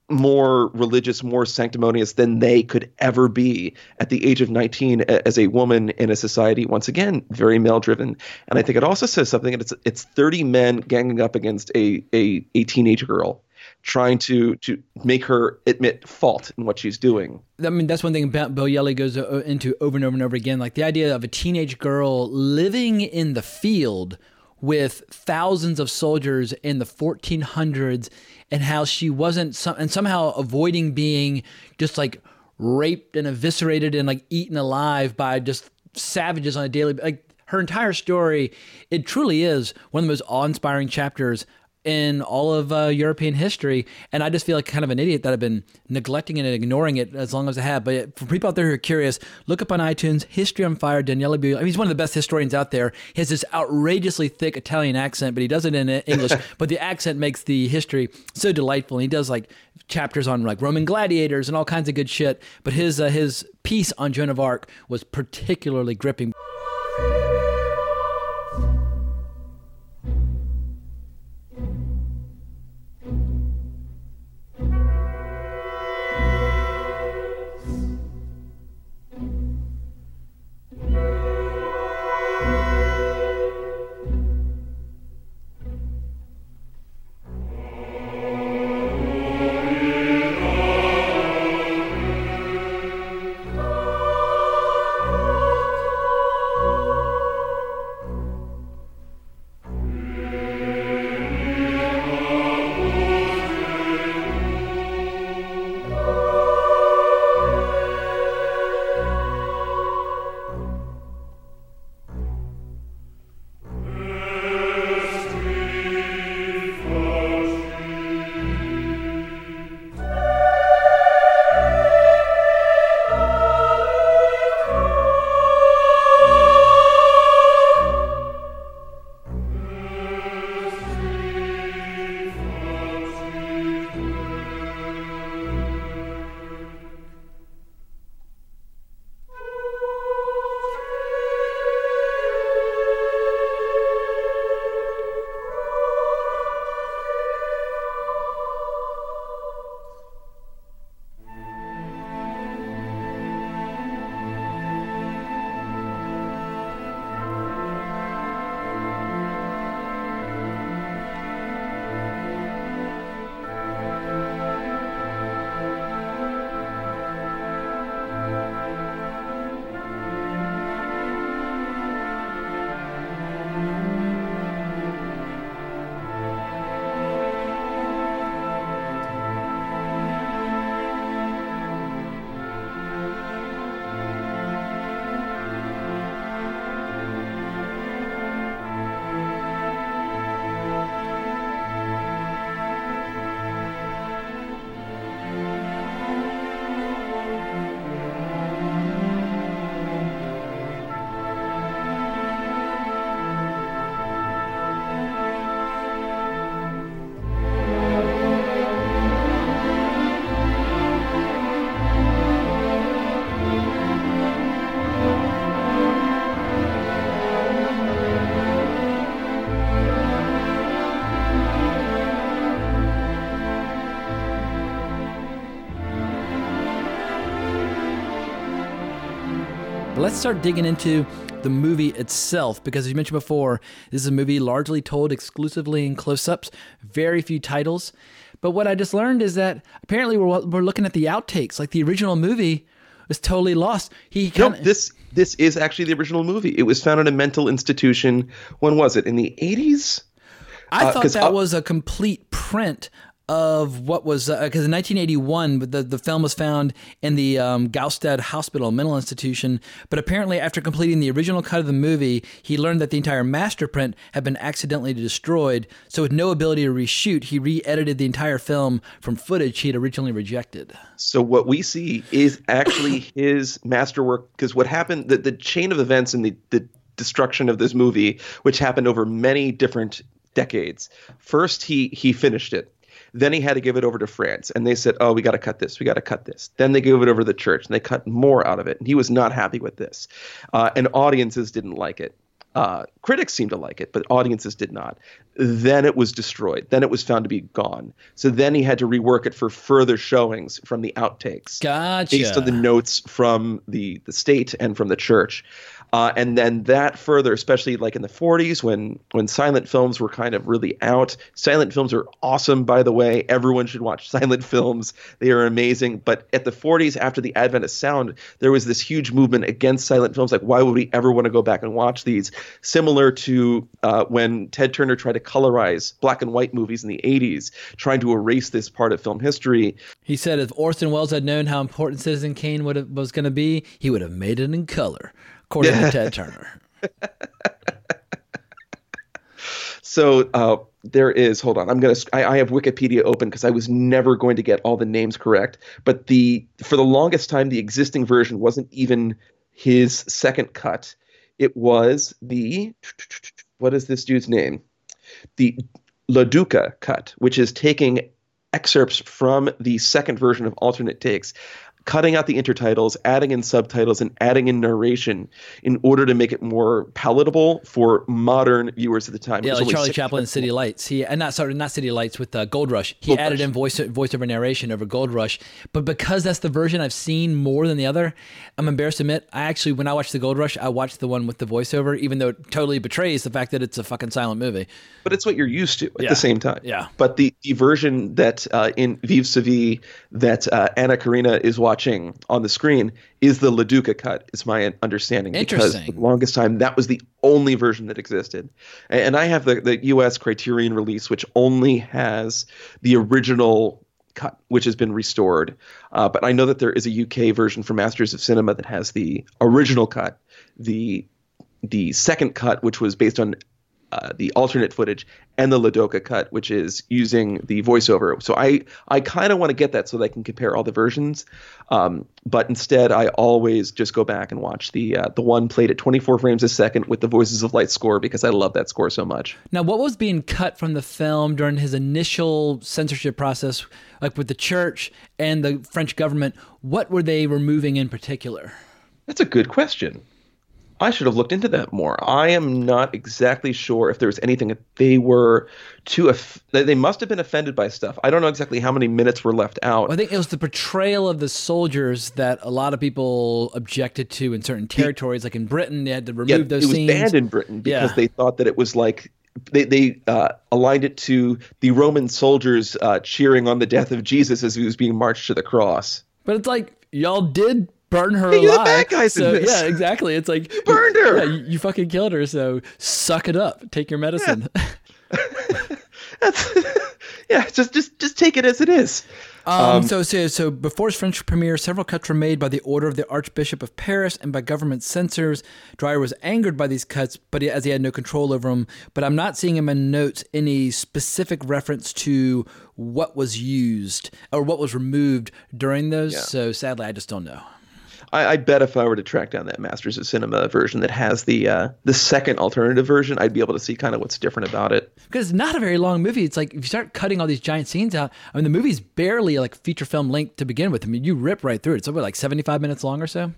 more religious, more sanctimonious than they could ever be at the age of 19 as a woman in a society once again very male driven. And I think it also says something that it's it's 30 men ganging up against a a, a teenage girl trying to to make her admit fault in what she's doing. I mean, that's one thing Bolelli goes uh, into over and over and over again, like the idea of a teenage girl living in the field with thousands of soldiers in the 1400s and how she wasn't some, and somehow avoiding being just like raped and eviscerated and like eaten alive by just savages on a daily like her entire story it truly is one of the most awe-inspiring chapters in all of uh, European history. And I just feel like kind of an idiot that I've been neglecting it and ignoring it as long as I have. But for people out there who are curious, look up on iTunes History on Fire, Daniele Bolelli. I mean, he's one of the best historians out there. He has this outrageously thick Italian accent, but he does it in English. but the accent makes the history so delightful. And he does like chapters on like Roman gladiators and all kinds of good shit. But his uh, his piece on Joan of Arc was particularly gripping. Let's start digging into the movie itself because, as you mentioned before, this is a movie largely told exclusively in close ups, very few titles. But what I just learned is that apparently we're, we're looking at the outtakes. Like the original movie was totally lost. He No, kinda, this this is actually the original movie. It was found in a mental institution. When was it? In the eighties? I uh, thought that I- was a complete print of what was because in 1981 the the film was found in the um, Gaustad Hospital mental institution. But apparently, after completing the original cut of the movie, he learned that the entire master print had been accidentally destroyed. So, with no ability to reshoot, he re-edited the entire film from footage he had originally rejected. So what we see is actually his masterwork. Because what happened, the, the chain of events and the, the destruction of this movie, which happened over many different decades. First, he he finished it. Then he had to give it over to France, and they said, "Oh, we got to cut this. We got to cut this." Then they gave it over to the church, and they cut more out of it. And he was not happy with this, uh, and audiences didn't like it. Uh, critics seemed to like it, but audiences did not. Then it was destroyed. Then it was found to be gone. So then he had to rework it for further showings from the outtakes Gotcha. based on the notes from the the state and from the church. Uh, and then that further, especially like in the 40s when when silent films were kind of really out. Silent films are awesome, by the way. Everyone should watch silent films. They are amazing. But at the 40s, after the advent of sound, there was this huge movement against silent films. Like, why would we ever want to go back and watch these? Similar to uh, when Ted Turner tried to colorize black and white movies in the 80s, trying to erase this part of film history. He said if Orson Welles had known how important Citizen Kane would have, was going to be, he would have made it in color, according to Ted Turner. So uh, there is. Hold on, I'm gonna. I, I have Wikipedia open because I was never going to get all the names correct. But the for the longest time, the existing version wasn't even his second cut. It was the what is this dude's name? The Lo Duca cut, which is taking excerpts from the second version of alternate takes, cutting out the intertitles, adding in subtitles, and adding in narration in order to make it more palatable for modern viewers at the time. Yeah, like Charlie Chaplin in City Lights. He and not sorry, not City Lights with uh, Gold Rush. He Gold added Rush. in voice voiceover narration over Gold Rush. But because that's the version I've seen more than the other, I'm embarrassed to admit I actually when I watched the Gold Rush, I watched the one with the voiceover, even though it totally betrays the fact that it's a fucking silent movie. but it's what you're used to at Yeah. the same time. Yeah. But the, the version that uh, in Vivre sa vie that uh, Anna Karina is watching on the screen is the Lo Duca cut, is my understanding. Because for the longest time, that was the only version that existed. And, and I have the, the U.S. Criterion release, which only has the original cut, which has been restored. Uh, but I know that there is a UK version for Masters of Cinema that has the original cut, the the second cut, which was based on uh, the alternate footage, and the Lo Duca cut, which is using the voiceover. So I I kind of want to get that so that I can compare all the versions. Um, but instead, I always just go back and watch the uh, the one played at 24 frames a second with the Voices of Light score because I love that score so much. Now, what was being cut from the film during his initial censorship process, like with the church and the French government? What were they removing in particular? That's a good question. I should have looked into that more. I am not exactly sure if there was anything that they were too. Aff- they they must have been offended by stuff. I don't know exactly how many minutes were left out. I think it was the portrayal of the soldiers that a lot of people objected to in certain territories, like in Britain, they had to remove yeah, those it was scenes. banned in Britain because Yeah. they thought that it was like they they uh, aligned it to the Roman soldiers uh, cheering on the death of Jesus as he was being marched to the cross. But it's like y'all did burn her Hey, you're the alive. bad guys in this. yeah, exactly. It's like you burned her. Yeah, you, you fucking killed her. So suck it up. Take your medicine. That's yeah, just just just take it as it is. Um, so, so, so before his French premiere, several cuts were made by the order of the Archbishop of Paris and by government censors. Dreyer was angered by these cuts, but he, as he had no control over them. But I'm not seeing in my notes any specific reference to what was used or what was removed during those. So sadly, I just don't know. I, I bet if I were to track down that Masters of Cinema version that has the uh, the second alternative version, I'd be able to see kind of what's different about it. Because it's not a very long movie. It's like if you start cutting all these giant scenes out, I mean, the movie's barely like feature film length to begin with. I mean, you rip right through it. It's over like 75 minutes long or so.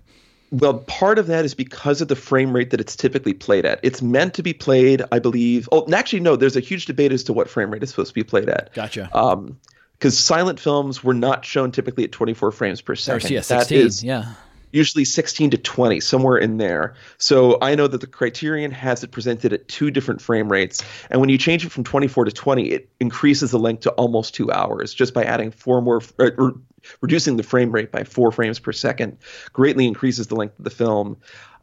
Well, part of that is because of the frame rate that it's typically played at. It's meant to be played, I believe. Oh, and actually, no. There's a huge debate as to what frame rate it's supposed to be played at. Gotcha. Um, because silent films were not shown typically at 24 frames per Or, second. yeah, 16. is- yeah. Usually 16 to 20, somewhere in there. So I know that the Criterion has it presented at two different frame rates. And when you change it from 24 to 20, it increases the length to almost two hours just by adding four more, or, or reducing the frame rate by four frames per second, greatly increases the length of the film.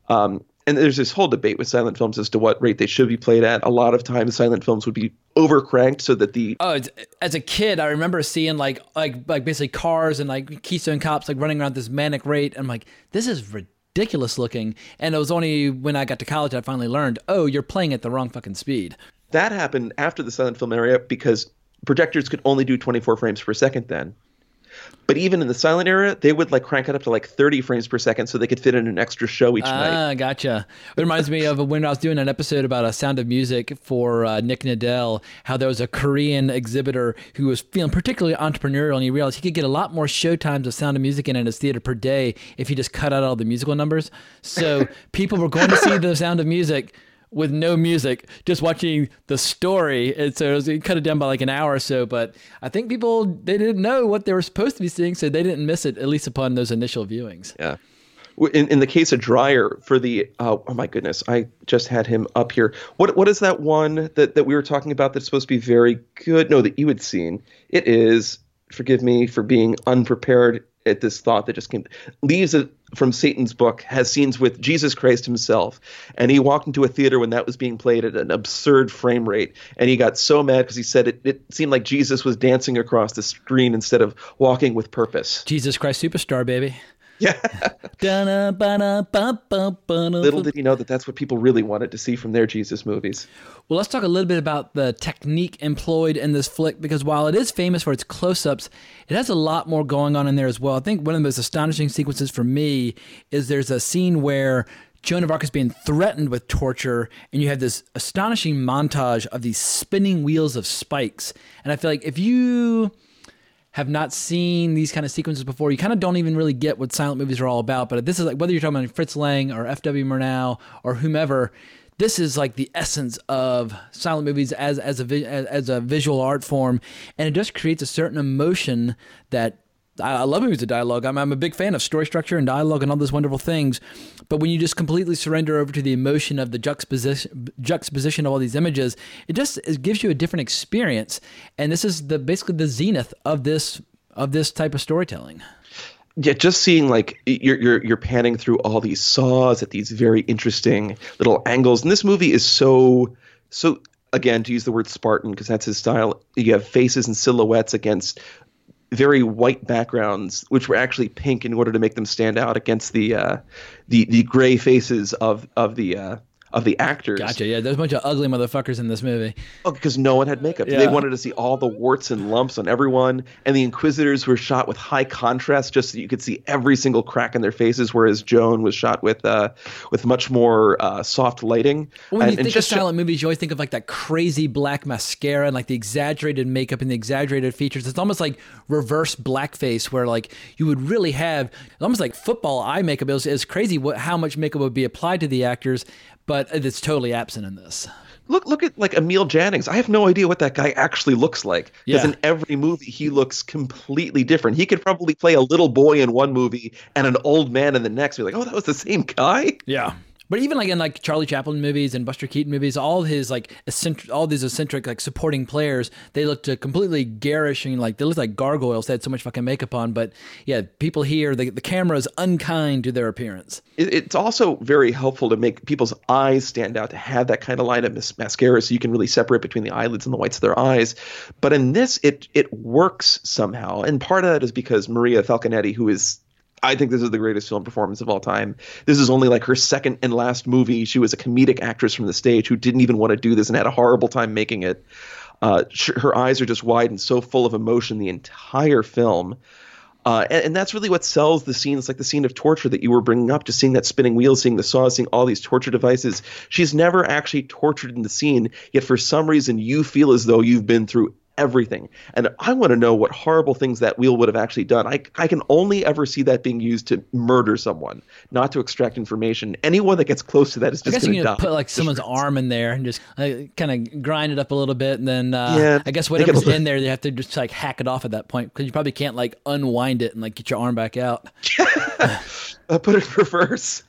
Um, and there's this whole debate with silent films as to what rate they should be played at. A lot of times, silent films would be overcranked so that the oh, as a kid, I remember seeing like like like basically cars and like Keystone Cops like running around this manic rate. I'm like, this is ridiculous looking. And it was only when I got to college I finally learned, oh, you're playing at the wrong fucking speed. That happened after the silent film era because projectors could only do 24 frames per second then. But even in the silent era, they would like crank it up to like 30 frames per second so they could fit in an extra show each ah, night. Ah, gotcha. It reminds me of when I was doing an episode about a Sound of Music for uh, Nick Nadell, how there was a Korean exhibitor who was feeling particularly entrepreneurial and he realized he could get a lot more show times of Sound of Music in his theater per day if he just cut out all the musical numbers. So people were going to see the Sound of Music with no music, just watching the story. And so it was cut it down by like an hour or so. But I think people they didn't know what they were supposed to be seeing, so they didn't miss it at least upon those initial viewings. Yeah. In, in the case of Dreyer, for the uh, oh my goodness, I just had him up here. What what is that one that, that we were talking about that's supposed to be very good? No, that you had seen. It is. Forgive me for being unprepared at this thought that just came. Leaves it from Satan's book has scenes with Jesus Christ himself. And he walked into a theater when that was being played at an absurd frame rate. And he got so mad because he said it, it seemed like Jesus was dancing across the screen instead of walking with purpose. Jesus Christ Superstar, baby. Yeah. Little did he know that that's what people really wanted to see from their Jesus movies. Well, let's talk a little bit about the technique employed in this flick because while it is famous for its close ups, it has a lot more going on in there as well. I think one of the most astonishing sequences for me is there's a scene where Joan of Arc is being threatened with torture, and you have this astonishing montage of these spinning wheels of spikes. And I feel like if you have not seen these kind of sequences before, you kind of don't even really get what silent movies are all about. But this is like whether you're talking about Fritz Lang or F.W. Murnau or whomever, this is like the essence of silent movies as as a as a visual art form, and it just creates a certain emotion that I love movies of dialogue. I'm, I'm a big fan of story structure and dialogue and all those wonderful things. But when you just completely surrender over to the emotion of the juxtaposition, juxtaposition of all these images, it just it gives you a different experience. And this is the basically the zenith of this of this type of storytelling. Yeah, just seeing like you're you're you're panning through all these saws at these very interesting little angles, and this movie is so so again to use the word Spartan because that's his style. You have faces and silhouettes against very white backgrounds, which were actually pink in order to make them stand out against the uh, the the gray faces of of the uh, of the actors. Gotcha. Yeah, there's a bunch of ugly motherfuckers in this movie. Oh, because no one had makeup. Yeah. They wanted to see all the warts and lumps on everyone, and the Inquisitors were shot with high contrast, just so you could see every single crack in their faces. Whereas Joan was shot with uh, with much more uh, soft lighting. Well, when and, you think of silent movies, you always think of like that crazy black mascara and like the exaggerated makeup and the exaggerated features. It's almost like reverse blackface, where like you would really have almost like football eye makeup. It was, it was crazy what how much makeup would be applied to the actors but it's totally absent in this. Look, look at like Emil Jannings. I have no idea what that guy actually looks like because yeah. in every movie he looks completely different. He could probably play a little boy in one movie and an old man in the next. Be like, oh, that was the same guy. Yeah. But even like in like Charlie Chaplin movies and Buster Keaton movies, all his like eccentric, all these eccentric like supporting players, they looked completely garish and like they looked like gargoyles. They had so much fucking makeup on. But yeah, people here, the, the camera is unkind to their appearance. It's also very helpful to make people's eyes stand out to have that kind of line of mas- mascara, so you can really separate between the eyelids and the whites of their eyes. But in this, it it works somehow, and part of that is because Maria Falconetti, who is I think this is the greatest film performance of all time. This is only like her second and last movie. She was a comedic actress from the stage who didn't even want to do this and had a horrible time making it. Uh, her eyes are just wide and so full of emotion the entire film. Uh, and, and, that's really what sells the scenes, like the scene of torture that you were bringing up, just seeing that spinning wheel, seeing the saw, seeing all these torture devices. She's never actually tortured in the scene, yet for some reason you feel as though you've been through everything. And I want to know what horrible things that wheel would have actually done. I, I can only ever see that being used to murder someone, not to extract information. Anyone that gets close to that is just going to die. Put like someone's arm in there and just uh, kind of grind it up a little bit, and then uh, yeah, I guess whatever's in there, they have to just like hack it off at that point because you probably can't like unwind it and like get your arm back out. Uh, put it in reverse.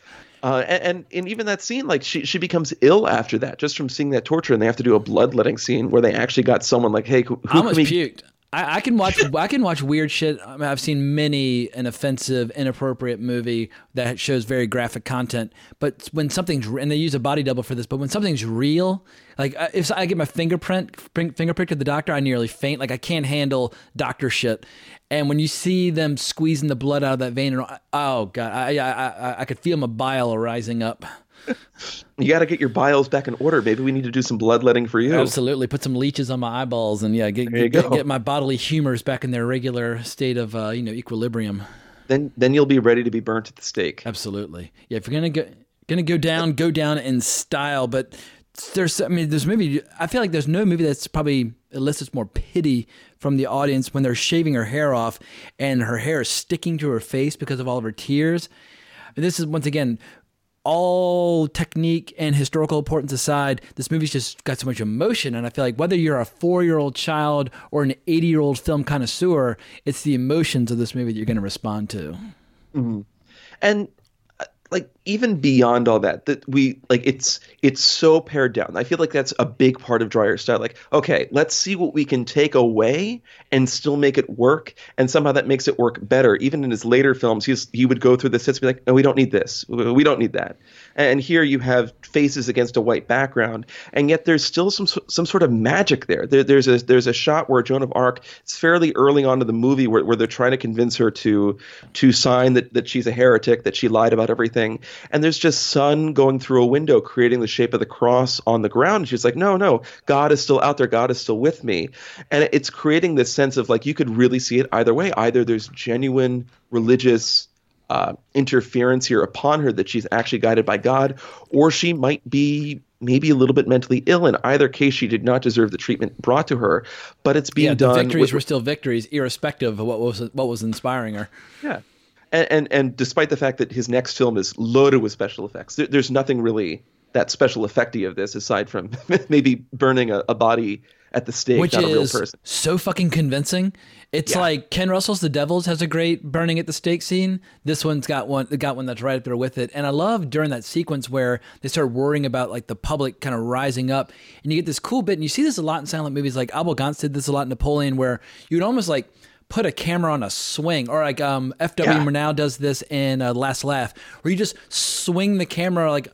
Uh, and, and even that scene, like she she becomes ill after that, just from seeing that torture, and they have to do a bloodletting scene where they actually got someone like, hey, who, who I can almost we puked. I, I can watch. I can watch weird shit. I mean, I've seen many an offensive, inappropriate movie that shows very graphic content. But when something's and they use a body double for this, but when something's real, like uh, if I get my fingerprint finger pricked the doctor, I nearly faint. Like I can't handle doctor shit. And when you see them squeezing the blood out of that vein, and oh god, I I I, I could feel my bile rising up. You got to get your biles back in order. Maybe we need to do some bloodletting for you. Absolutely, put some leeches on my eyeballs, and yeah, get you get, get my bodily humors back in their regular state of uh, you know equilibrium. Then then you'll be ready to be burnt at the stake. Absolutely. Yeah, if you're gonna go gonna go down, go down in style. But there's I mean there's movie I feel like there's no movie that's probably elicits more pity from the audience when they're shaving her hair off and her hair is sticking to her face because of all of her tears. And this is once again all technique and historical importance aside, this movie's just got so much emotion. And I feel like whether you're a four year old child or an 80 year old film connoisseur, it's the emotions of this movie that you're going to respond to. and uh, like even beyond all that that we like it's it's so pared down. I feel like that's a big part of Dreyer style. Like okay let's see what we can take away and still make it work and somehow that makes it work better. Even in his later films he's he would go through the sets and be like no we don't need this. We don't need that and here you have faces against a white background and yet there's still some some sort of magic there, there there's a there's a shot where joan of arc it's fairly early on in the movie where, where they're trying to convince her to to sign that, that she's a heretic that she lied about everything. And there's just sun going through a window creating the shape of the cross on the ground. And she's like no no god is still out there. God is still with me. And it's creating this sense of like you could really see it either way. Either there's genuine religious uh, interference here upon her that she's actually guided by God, or she might be maybe a little bit mentally ill. In either case, she did not deserve the treatment brought to her. But it's being yeah, the done. victories with- were still victories, irrespective of what was what was inspiring her. yeah. And, and and despite the fact that his next film is loaded with special effects, there, there's nothing really that special effecty of this aside from maybe burning a, a body at the stake, Which not a real is person. so fucking convincing. It's Yeah. like Ken Russell's The Devils has a great burning at the stake scene. This one's got one got one that's right up there with it. And I love during that sequence where they start worrying about like the public kind of rising up and you get this cool bit and you see this a lot in silent movies like Abel Gance did this a lot in Napoleon where you'd almost like put a camera on a swing or like um FW Yeah. Murnau does this in uh, Last Laugh where you just swing the camera like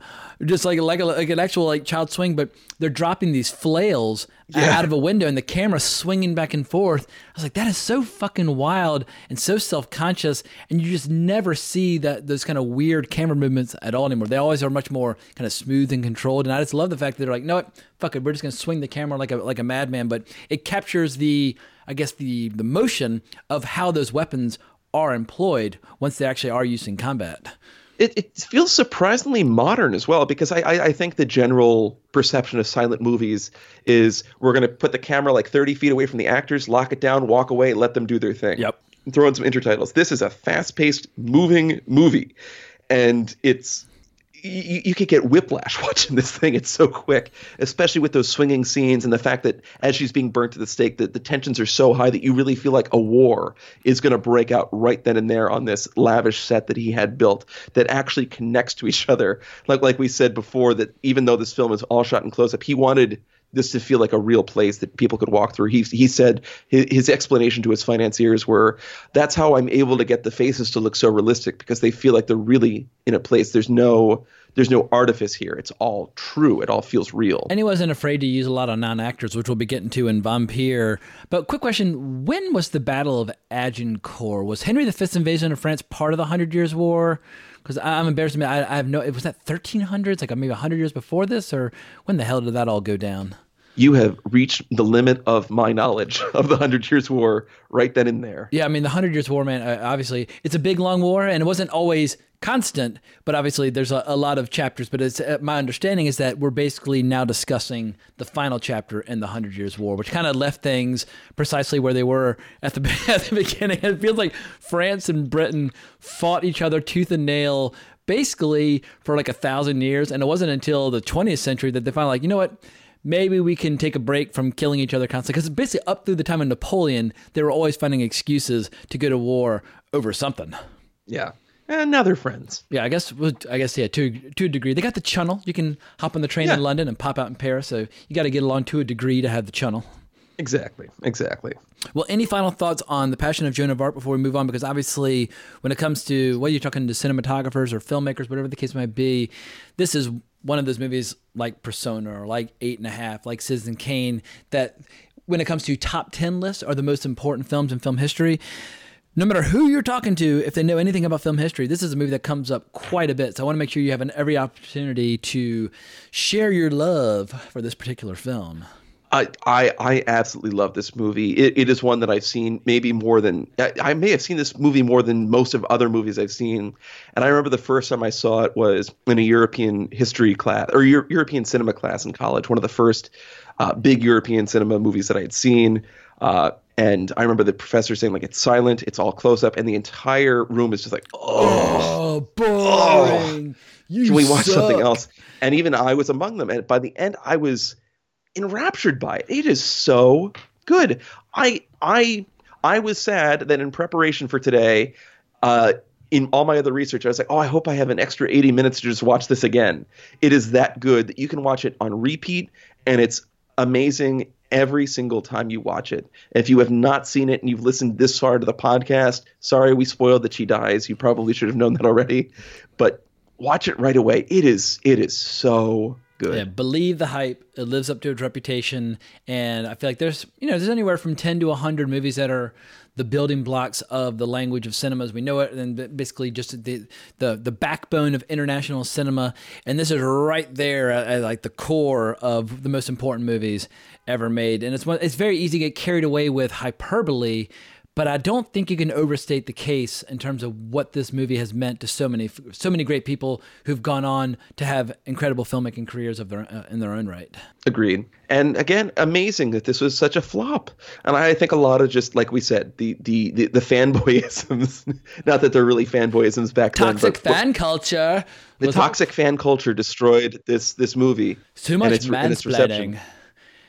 just like like, a, like an actual like child swing but they're dropping these flails out of a window and the camera swinging back and forth. I was like that is so fucking wild and so self-conscious. And you just never see that those kind of weird camera movements at all anymore. They always are much more kind of smooth and controlled. And I just love the fact that they're like no fuck it. We're just going to swing the camera like a like a madman. But it captures the I guess the the motion of how those weapons are employed once they actually are used in combat. It, it feels surprisingly modern as well because I, I, I think the general perception of silent movies is we're going to put the camera like 30 feet away from the actors, lock it down, walk away, let them do their thing. Yep. Throw in some intertitles. This is a fast paced, moving movie. And it's. You, you could get whiplash watching this thing. It's so quick, especially with those swinging scenes and the fact that as she's being burnt to the stake, that the tensions are so high that you really feel like a war is going to break out right then and there on this lavish set that he had built that actually connects to each other. Like like we said before, that even though this film is all shot in close up, he wanted this to feel like a real place that people could walk through. He he said his, explanation to his financiers were that's how I'm able to get the faces to look so realistic because they feel like they're really in a place. There's no there's no artifice here. It's all true. It all feels real. And he wasn't afraid to use a lot of non-actors, which we'll be getting to in Vampyr. But quick question: When was the Battle of Agincourt? Was Henry V's invasion of France part of the Hundred Years' War? Because I'm embarrassed to admit, I, I have no. It was that 1300s? Like maybe 100 years before this, or when the hell did that all go down? You have reached the limit of my knowledge of the Hundred Years' War right then and there. Yeah, I mean, the Hundred Years' War, man, obviously, it's a big, long war, and it wasn't always constant, but obviously, there's a, a lot of chapters. But it's, uh, my understanding is that we're basically now discussing the final chapter in the Hundred Years' War, which kind of left things precisely where they were at the, at the beginning. It feels like France and Britain fought each other tooth and nail basically for like a thousand years, and it wasn't until the 20th century that they finally like, you know what? Maybe we can take a break from killing each other constantly. Because basically, up through the time of Napoleon, they were always finding excuses to go to war over something. Yeah. and now they're friends. Yeah, I guess. I guess yeah. To to a degree, they got the channel. You can hop on the train Yeah. in London and pop out in Paris. So you got to get along to a degree to have the channel. Exactly, exactly. Well, any final thoughts on the Passion of Joan of Arc before we move on? Because obviously, when it comes to whether you're talking to cinematographers or filmmakers, whatever the case might be, this is one of those movies like Persona or like Eight and a Half, like Citizen Kane, that when it comes to top 10 lists are the most important films in film history. No matter who you're talking to, if they know anything about film history, this is a movie that comes up quite a bit. So I want to make sure you have an, every opportunity to share your love for this particular film. I, I I absolutely love this movie. It, it is one that I've seen maybe more than I, I may have seen this movie more than most of other movies I've seen. And I remember the first time I saw it was in a European history class or Euro- European cinema class in college. One of the first uh, big European cinema movies that I had seen. Uh, and I remember the professor saying like it's silent, it's all close up, and the entire room is just like, oh, Oh, boring. You can we watch something else? And even I was among them. And by the end, I was enraptured by it. It is so good. I I I was sad that in preparation for today, uh, in all my other research, I was like, oh, I hope I have an extra 80 minutes to just watch this again. It is that good that you can watch it on repeat, and it's amazing every single time you watch it. If you have not seen it and you've listened this far to the podcast, sorry we spoiled that she dies. You probably should have known that already, but watch it right away. It is it is so good. Yeah, believe the hype. It lives up to its reputation, and I feel like there's you know there's anywhere from ten to hundred movies that are the building blocks of the language of cinema as we know it, and basically just the the the backbone of international cinema. And this is right there at, at like the core of the most important movies ever made. And it's one, it's very easy to get carried away with hyperbole. But I don't think you can overstate the case in terms of what this movie has meant to so many, so many great people who've gone on to have incredible filmmaking careers of their uh, in their own right. Agreed. And again, amazing that this was such a flop. And I think a lot of just like we said, the the the, the fanboyisms. Not that they're really fanboyisms back Toxic then, toxic fan culture. the toxic fan culture destroyed this this movie. too and much its- and its mansplaining.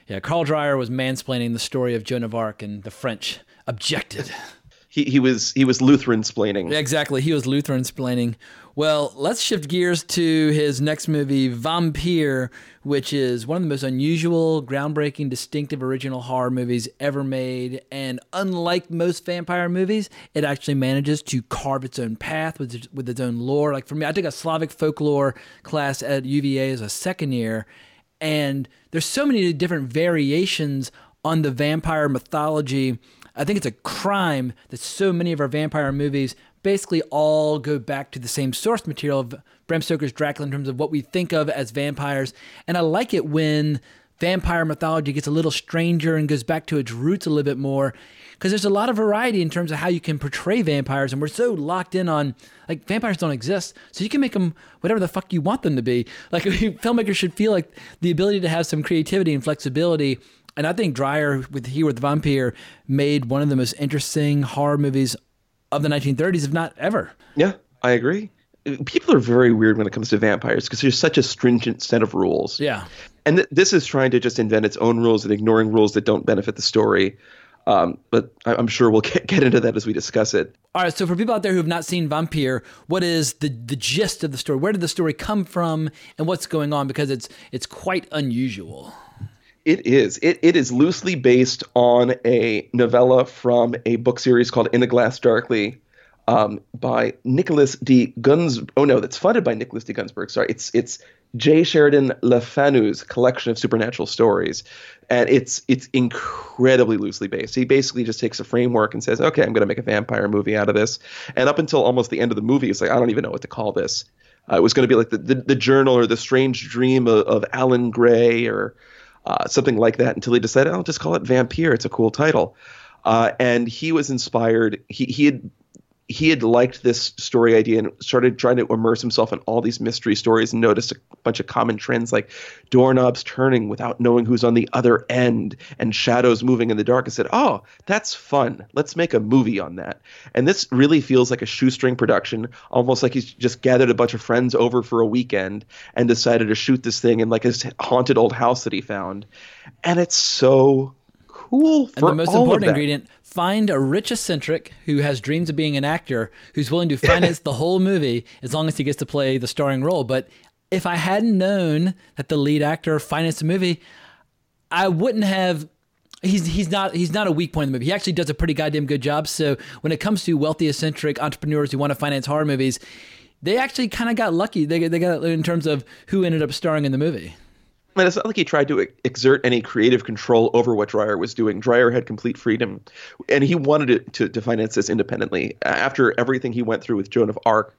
Yeah, Carl Dreyer was mansplaining the story of Joan of Arc, and the French objected. He he was he was Lutheran splaining. Exactly. He was Lutheran splaining. Well, let's shift gears to his next movie, Vampyr, which is one of the most unusual, groundbreaking, distinctive original horror movies ever made. And unlike most vampire movies, it actually manages to carve its own path with with its own lore. Like for me, I took a Slavic folklore class at UVA as a second year, and there's so many different variations on the vampire mythology. I think it's a crime that so many of our vampire movies basically all go back to the same source material of Bram Stoker's Dracula in terms of what we think of as vampires. And I like it when vampire mythology gets a little stranger and goes back to its roots a little bit more because there's a lot of variety in terms of how you can portray vampires and we're so locked in on like vampires don't exist so you can make them whatever the fuck you want them to be like filmmakers should feel like the ability to have some creativity and flexibility and I think Dreyer with He with Vampyr made one of the most interesting horror movies of the 1930s, if not ever. Yeah, I agree. People are very weird when it comes to vampires because there's such a stringent set of rules. Yeah. And th- this is trying to just invent its own rules and ignoring rules that don't benefit the story. Um, but I- I'm sure we'll get, get into that as we discuss it. All right, so for people out there who have not seen Vampyr, what is the the gist of the story? Where did the story come from, and what's going on? Because it's it's quite unusual. It is. It, it is loosely based on a novella from a book series called In the Glass Darkly um, by Nicholas D. Guns. Oh no, that's funded by Nicolas de Gunzburg. Sorry, it's it's J. Sheridan Le Fanu's collection of supernatural stories, and it's it's incredibly loosely based. He basically just takes a framework and says, "Okay, I'm going to make a vampire movie out of this." And up until almost the end of the movie, it's like I don't even know what to call this. Uh, it was going to be like the, the the journal or the strange dream of, of Alan Gray or uh, something like that until he decided I'll just call it Vampyr. It's a cool title. Uh, and he was inspired. He he had he had liked this story idea and started trying to immerse himself in all these mystery stories and noticed a bunch of common trends like doorknobs turning without knowing who's on the other end and shadows moving in the dark and said, "Oh, that's fun. Let's make a movie on that." And this really feels like a shoestring production, almost like he's just gathered a bunch of friends over for a weekend and decided to shoot this thing in like his haunted old house that he found. And it's so cool. and the most important ingredient: find a rich eccentric who has dreams of being an actor, who's willing to finance the whole movie as long as he gets to play the starring role. But if I hadn't known that the lead actor financed the movie, I wouldn't have he's he's not he's not a weak point in the movie. He actually does a pretty goddamn good job. So when it comes to wealthy eccentric entrepreneurs who want to finance horror movies, they actually kind of got lucky. They they got in terms of who ended up starring in the movie. It's not like he tried to exert any creative control over what Dreyer was doing. Dreyer had complete freedom, and he wanted it to, to finance this independently. After everything he went through with Joan of Arc,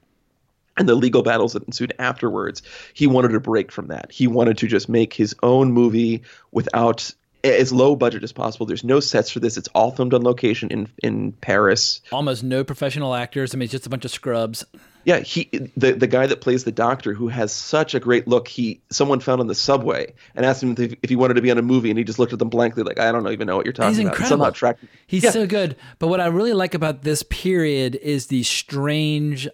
and the legal battles that ensued afterwards, he wanted a break from that. He wanted to just make his own movie without as low budget as possible. There's no sets for this. It's all filmed on location in in Paris. Almost no professional actors. I mean, it's just a bunch of scrubs. Yeah, he the the guy that plays the doctor who has such a great look. He someone found on the subway and asked him if, if he wanted to be on a movie, and he just looked at them blankly, like I don't even know what you're talking He's about. Incredible. Somehow tracked. He's yeah. so good. But what I really like about this period is the strange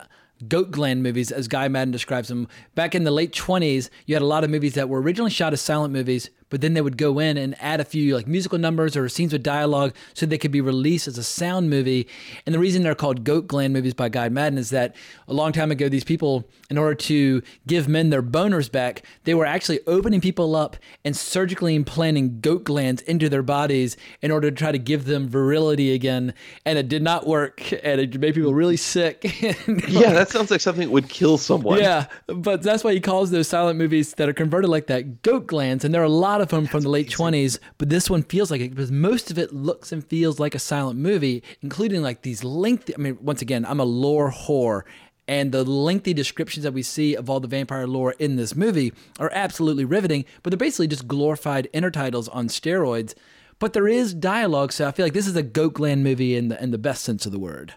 goat gland movies, as Guy Maddin describes them. Back in the late 20s, you had a lot of movies that were originally shot as silent movies, but then they would go in and add a few like musical numbers or scenes with dialogue so they could be released as a sound movie. And the reason they're called goat gland movies by Guy Maddin is that a long time ago, these people, in order to give men their boners back, they were actually opening people up and surgically implanting goat glands into their bodies in order to try to give them virility again. And it did not work, and it made people really sick. yeah, that sounds like something that would kill someone. Yeah, but that's why he calls those silent movies that are converted like that goat glands, and there are a lot lot of them from the late twenties, but this one feels like it because most of it looks and feels like a silent movie, including like these lengthy. I mean, once again, I'm a lore whore, and the lengthy descriptions that we see of all the vampire lore in this movie are absolutely riveting. But they're basically just glorified intertitles on steroids. But there is dialogue, so I feel like this is a goat gland movie in the in the best sense of the word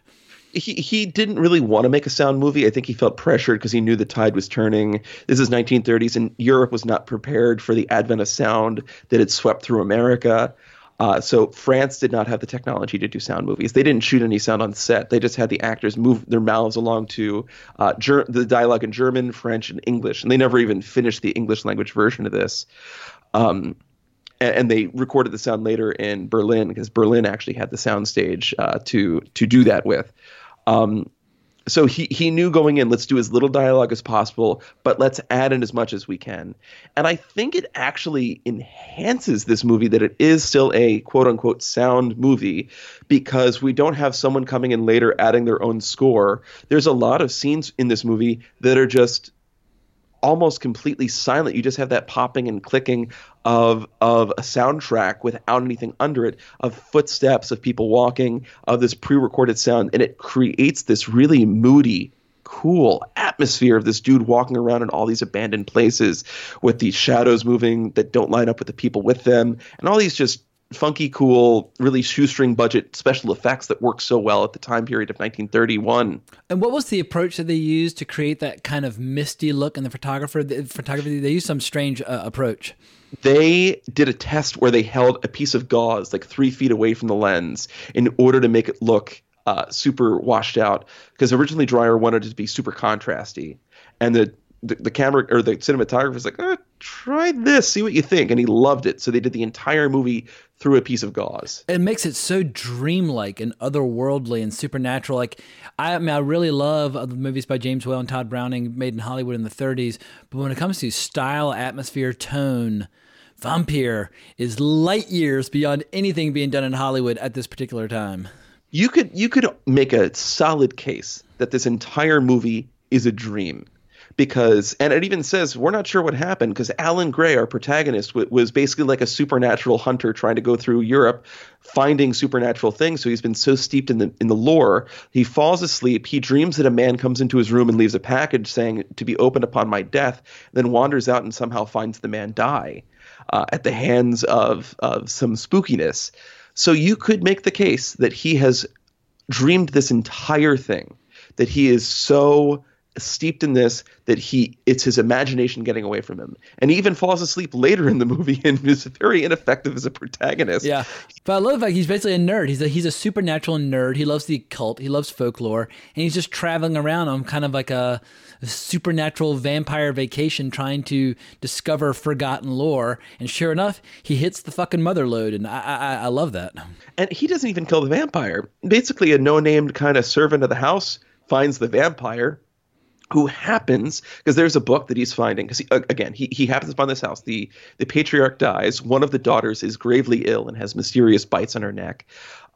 he he didn't really want to make a sound movie. I think he felt pressured because he knew the tide was turning. This is 1930s, and Europe was not prepared for the advent of sound that had swept through America. Uh, so France did not have the technology to do sound movies. They didn't shoot any sound on set. They just had the actors move their mouths along to uh, ger- the dialogue in German, French, and English, and they never even finished the English language version of this. Um, and, they recorded the sound later in Berlin because Berlin actually had the sound stage uh, to to do that with. Um, so he he knew going in, let's do as little dialogue as possible, but let's add in as much as we can. And I think it actually enhances this movie that it is still a quote unquote sound movie because we don't have someone coming in later adding their own score. There's a lot of scenes in this movie that are just almost completely silent. You just have that popping and clicking of of a soundtrack without anything under it, of footsteps, of people walking, of this pre-recorded sound, and it creates this really moody cool atmosphere of this dude walking around in all these abandoned places with these shadows moving that don't line up with the people with them and all these just funky, cool, really shoestring budget special effects that worked so well at the time period of 1931. And what was the approach that they used to create that kind of misty look in the photographer? The photography they used some strange uh, approach. They did a test where they held a piece of gauze like three feet away from the lens in order to make it look uh, super washed out. Because originally Dreyer wanted it to be super contrasty, and the the, the camera or the cinematographer was like, oh, try this, see what you think, and he loved it. So they did the entire movie through a piece of gauze. It makes it so dreamlike and otherworldly and supernatural. Like I, I mean, I really love the movies by James Whale and Tod Browning made in Hollywood in the 30s, but when it comes to style, atmosphere, tone. Vampyr is light years beyond anything being done in Hollywood at this particular time. You could you could make a solid case that this entire movie is a dream because and it even says we're not sure what happened because Allan Gray, our protagonist, w- was basically like a supernatural hunter trying to go through Europe finding supernatural things. So he's been so steeped in the in the lore, he falls asleep. He dreams that a man comes into his room and leaves a package saying to be opened upon my death. Then wanders out and somehow finds the man die uh, at the hands of of some spookiness. So you could make the case that he has dreamed this entire thing, that he is so steeped in this that he it's his imagination getting away from him and he even falls asleep later in the movie and is very ineffective as a protagonist Yeah, but I love the fact he's basically a nerd. He's a he's a supernatural nerd. He loves the occult. He loves folklore, and he's just traveling around on kind of like a, a supernatural vampire vacation, trying to discover forgotten lore. And sure enough, he hits the fucking mother load, and I I, I love that. and he doesn't even kill the vampire basically a no-named kind of servant of the house finds the vampire who happens because there's a book that he's finding because again he, he happens upon this house. The the patriarch dies. One of the daughters is gravely ill and has mysterious bites on her neck.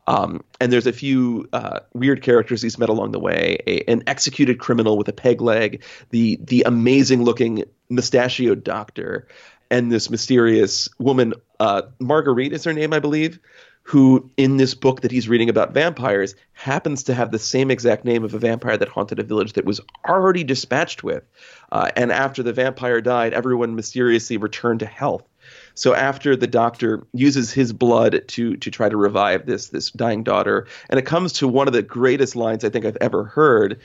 Um, and there's a few uh, weird characters he's met along the way a, an executed criminal with a peg leg the the amazing looking mustachioed doctor and this mysterious woman uh, marguerite is her name i believe who in this book that he's reading about vampires happens to have the same exact name of a vampire that haunted a village that was already dispatched with. Uh, and after the vampire died, everyone mysteriously returned to health. So after the doctor uses his blood to to try to revive this this dying daughter, and it comes to one of the greatest lines I think I've ever heard,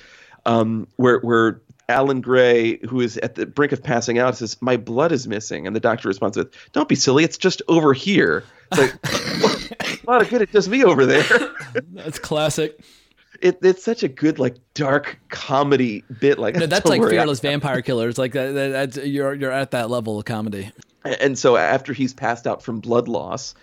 um, where where Allan Gray, who is at the brink of passing out, says, "My blood is missing," and the doctor responds with, "Don't be silly, it's just over here." It's like, lot of good it just me over there. That's classic. It, it's such a good like dark comedy bit. Like No, that's like fearless vampire killers. Like that, that, that's you're you're at that level of comedy. And so after he's passed out from blood loss,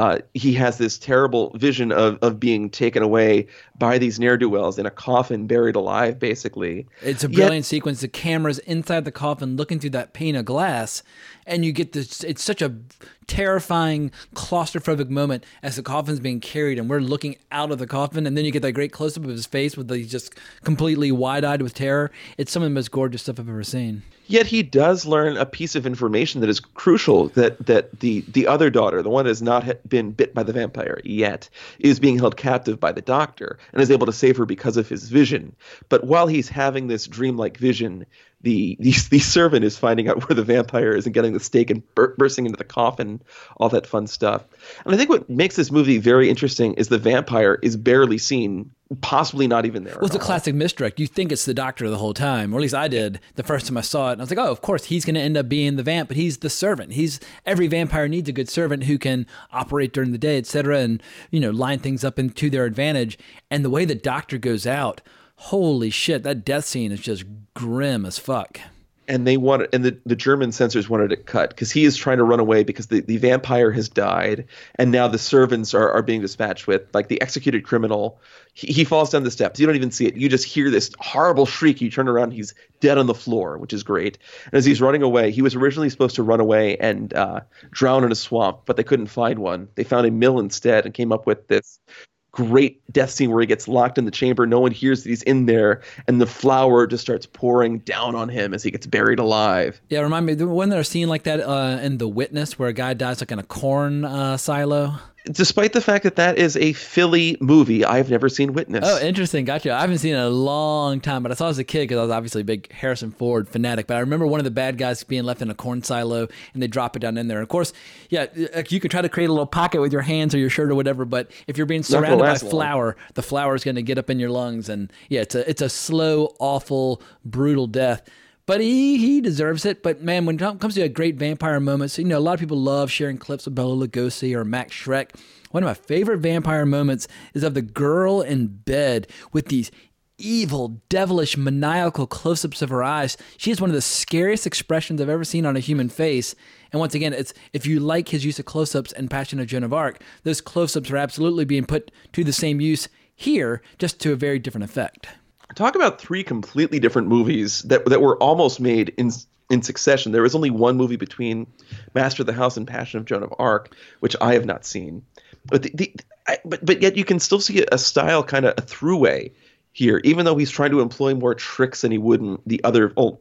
uh, he has this terrible vision of, of being taken away by these ne'er do wells in a coffin, buried alive, basically. It's a Yet- brilliant sequence. The camera's inside the coffin, looking through that pane of glass, and you get this. It's such a terrifying, claustrophobic moment as the coffin's being carried, and we're looking out of the coffin, and then you get that great close up of his face with the just completely wide eyed with terror. It's some of the most gorgeous stuff I've ever seen. Yet he does learn a piece of information that is crucial that that the the other daughter, the one that has not been bit by the vampire yet, is being held captive by the doctor and is able to save her because of his vision. But while he's having this dreamlike vision, the the, the servant is finding out where the vampire is and getting the stake and bur- bursting into the coffin, all that fun stuff. And I think what makes this movie very interesting is the vampire is barely seen, possibly not even there. Well, it's a all. classic misdirect. You think it's the doctor the whole time, or at least I did the first time I saw it. And I was like, oh, of course he's going to end up being the vamp, but he's the servant. He's every vampire needs a good servant who can operate during the day, etc., and you know line things up into their advantage. And the way the doctor goes out, holy shit, that death scene is just grim as fuck. And they wanted and the, the german censors wanted it cut because he is trying to run away because the, the vampire has died and now the servants are, are being dispatched with like the executed criminal. He, he falls down the steps. You don't even see it. You just hear this horrible shriek. You turn around. He's dead on the floor which is great. And as he's running away he was originally supposed to run away and uh, drown in a swamp but they couldn't find one. They found a mill instead and came up with this great death scene where he gets locked in the chamber. No one hears that he's in there, and the flour just starts pouring down on him as he gets buried alive. Yeah, remind me, wasn't there a scene like that uh, in The Witness where a guy dies like in a corn uh, silo? Despite the fact that that is a Philly movie, I have never seen Witness. Oh, interesting. Gotcha. I haven't seen it in a long time, but I saw it as a kid because I was obviously a big Harrison Ford fanatic. But I remember one of the bad guys being left in a corn silo and they drop it down in there. And Of course, yeah, you can try to create a little pocket with your hands or your shirt or whatever, but if you're being surrounded by last long. flour, the flour is going to get up in your lungs. And yeah, it's a, it's a slow, awful, brutal death. But he, he deserves it. But man, when it comes to a great vampire moments, you know, a lot of people love sharing clips of Bela Lugosi or Max Schreck. One of my favorite vampire moments is of the girl in bed with these evil, devilish, maniacal close ups of her eyes. She has one of the scariest expressions I've ever seen on a human face. And once again, it's if you like his use of close ups in Passion of Joan of Arc, those close ups are absolutely being put to the same use here, just to a very different effect. Talk about three completely different movies that that were almost made in in succession. There was only one movie between Master of the House and Passion of Joan of Arc, which I have not seen. But the, the I, but but yet you can still see a style kind of a throughway here, even though he's trying to employ more tricks than he would in the other oh,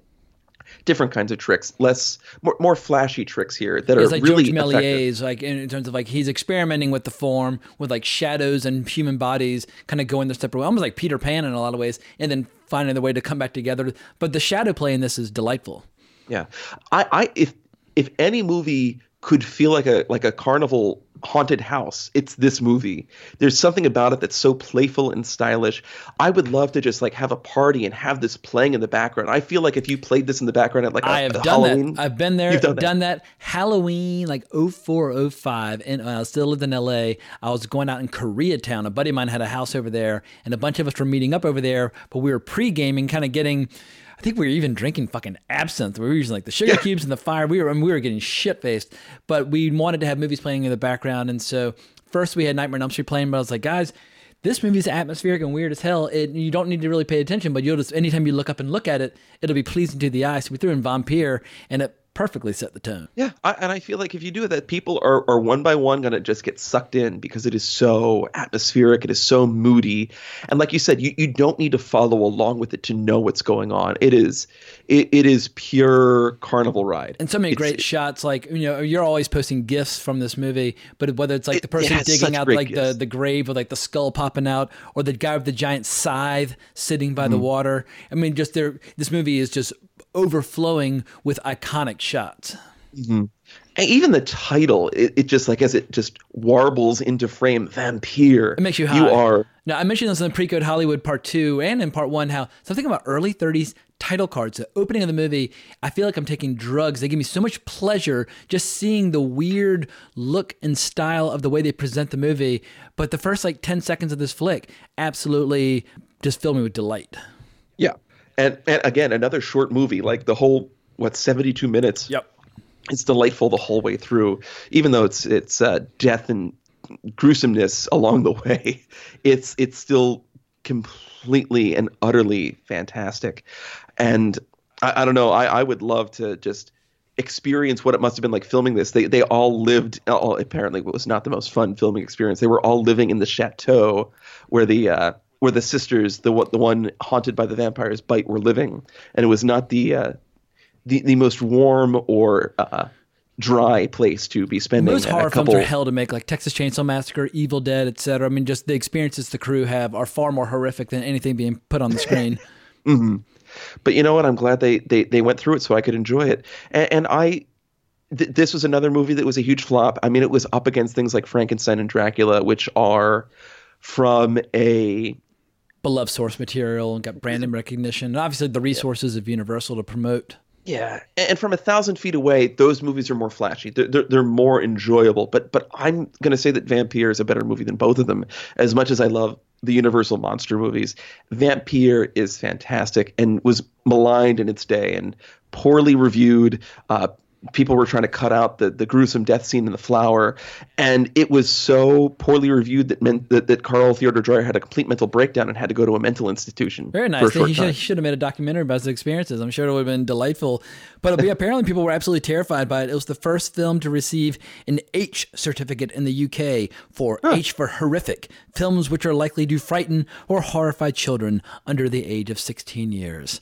different kinds of tricks, less more, more flashy tricks here that It's are like really George. Méliès, like in, in terms of like he's experimenting with the form, with like shadows and human bodies, kind of going their separate way, almost like Peter Pan in a lot of ways, and then finding the way to come back together. But the shadow play in this is delightful. Yeah, I, I if if any movie could feel like a like a carnival haunted house. It's this movie. There's something about it that's so playful and stylish. I would love to just like have a party and have this playing in the background. I feel like if you played this in the background at like a, I have done Halloween, that. I've been there, You've done done, that. that. Halloween, like 04, 05, and I still lived in LA. I was going out in Koreatown. A buddy of mine had a house over there, and a bunch of us were meeting up over there, but we were pre gaming, kind of getting. I think we were even drinking fucking absinthe. We were using like the sugar cubes and the fire. We were I mean, we were getting shit faced, but we wanted to have movies playing in the background, and so first we had Nightmare on Elm Street playing, but I was like, guys, this movie's atmospheric and weird as hell. It, you don't need to really pay attention, but you'll just anytime you look up and look at it, it'll be pleasing to the eye. So we threw in Vampyr, and it perfectly set the tone. Yeah, I, and I feel like if you do that, people are, are one by one going to just get sucked in because it is so atmospheric, it is so moody, and like you said, you, you don't need to follow along with it to know what's going on. It is it, it is pure carnival ride, And so many It's- great shots. Like you know, you're always posting gifs from this movie, but whether it's like the person digging out like the, the grave with like the skull popping out, or the guy with the giant scythe sitting by the Mm-hmm. water. I mean, just there. This movie is just overflowing with iconic shots. Mm-hmm. And even the title, it, it just like as it just warbles into frame, Vampyr. It makes you high. You are Now, I mentioned this in Pre-Code Hollywood Part 2 and in Part 1 how something about early 30s title cards, the opening of the movie, I feel like I'm taking drugs. They give me so much pleasure just seeing the weird look and style of the way they present the movie. But the first like 10 seconds of this flick absolutely just fill me with delight. yeah. And and again, another short movie, like the whole what seventy two minutes. Yep. it's delightful the whole way through, even though it's it's uh, death and gruesomeness along the way. It's it's still completely and utterly fantastic, and I, I don't know. I, I would love to just experience what it must have been like filming this. They they all lived. All, apparently, it was not the most fun filming experience. They were all living in the chateau where the uh, where the sisters, the one- the one haunted by the vampire's bite, were living, and it was not the uh, the the most warm or uh, dry place to be spending Most horror couple. films are hell to make, like Texas Chainsaw Massacre, Evil Dead, etc. I mean, just the experiences the crew have are far more horrific than anything being put on the screen. but you know what? I'm glad they they they went through it so I could enjoy it. And, and I, th- this was another movie that was a huge flop. I mean, it was up against things like Frankenstein and Dracula, which are from a Beloved source material and got brand name recognition, and obviously the resources of Universal to promote. Yeah, and from a thousand feet away, those movies are more flashy. They're, they're, they're more enjoyable. But but I'm going to say that Vampyr is a better movie than both of them. As much as I love the Universal monster movies, Vampyr is fantastic and was maligned in its day and poorly reviewed. Uh, people were trying to cut out the, the gruesome death scene in the flour, and it was so poorly reviewed that meant that, that Carl Theodor Dreyer had a complete mental breakdown and had to go to a mental institution. Very nice. He should, he should have made a documentary about his experiences. I'm sure it would have been delightful. But apparently, people were absolutely terrified by it. It was the first film to receive an H certificate in the UK for H for horrific films which are likely to frighten or horrify children under the age of 16 years.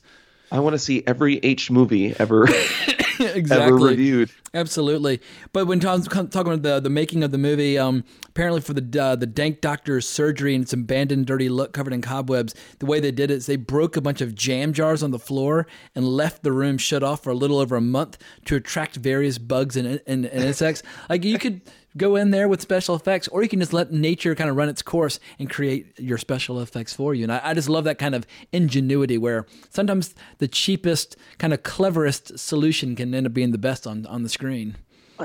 I want to see every H movie ever. exactly. ever reviewed. Absolutely. But when Tom's talking about the, the making of the movie, um, apparently for the uh, the dank doctor's surgery and its abandoned, dirty look covered in cobwebs, the way they did it is they broke a bunch of jam jars on the floor and left the room shut off for a little over a month to attract various bugs and, and, and insects. like you could go in there with special effects, or you can just let nature kind of run its course and create your special effects for you. And I, I just love that kind of ingenuity where sometimes the cheapest, kind of cleverest solution can end up being the best on, on the screen.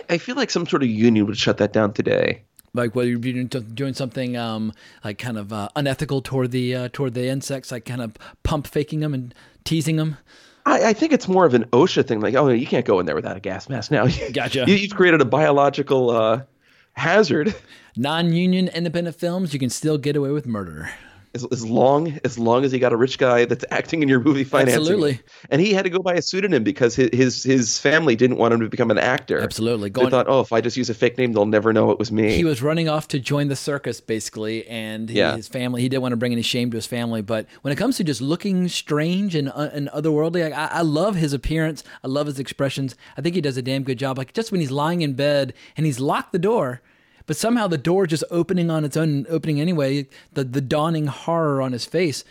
I- feel like some sort of union would shut that down today. Like whether you're doing, doing something um, like kind of uh, unethical toward the uh, toward the insects, like kind of pump faking them and teasing them. I, I think it's more of an OSHA thing. Like, oh, you can't go in there without a gas mask now. Gotcha. You, you've created a biological uh, hazard. Non-union independent films, you can still get away with murder. As, as long as long as you got a rich guy that's acting in your movie financing, Absolutely. and he had to go by a pseudonym because his his, his family didn't want him to become an actor. Absolutely. They thought, oh, if I just use a fake name, they'll never know it was me. he was running off to join the circus basically and he, Yeah. his family he didn't want to bring any shame to his family but when it comes to just looking strange and, uh, and otherworldly I, I love his appearance i love his expressions i think he does a damn good job like just when he's lying in bed and he's locked the door but somehow the door just opening on its own opening anyway the, the dawning horror on his face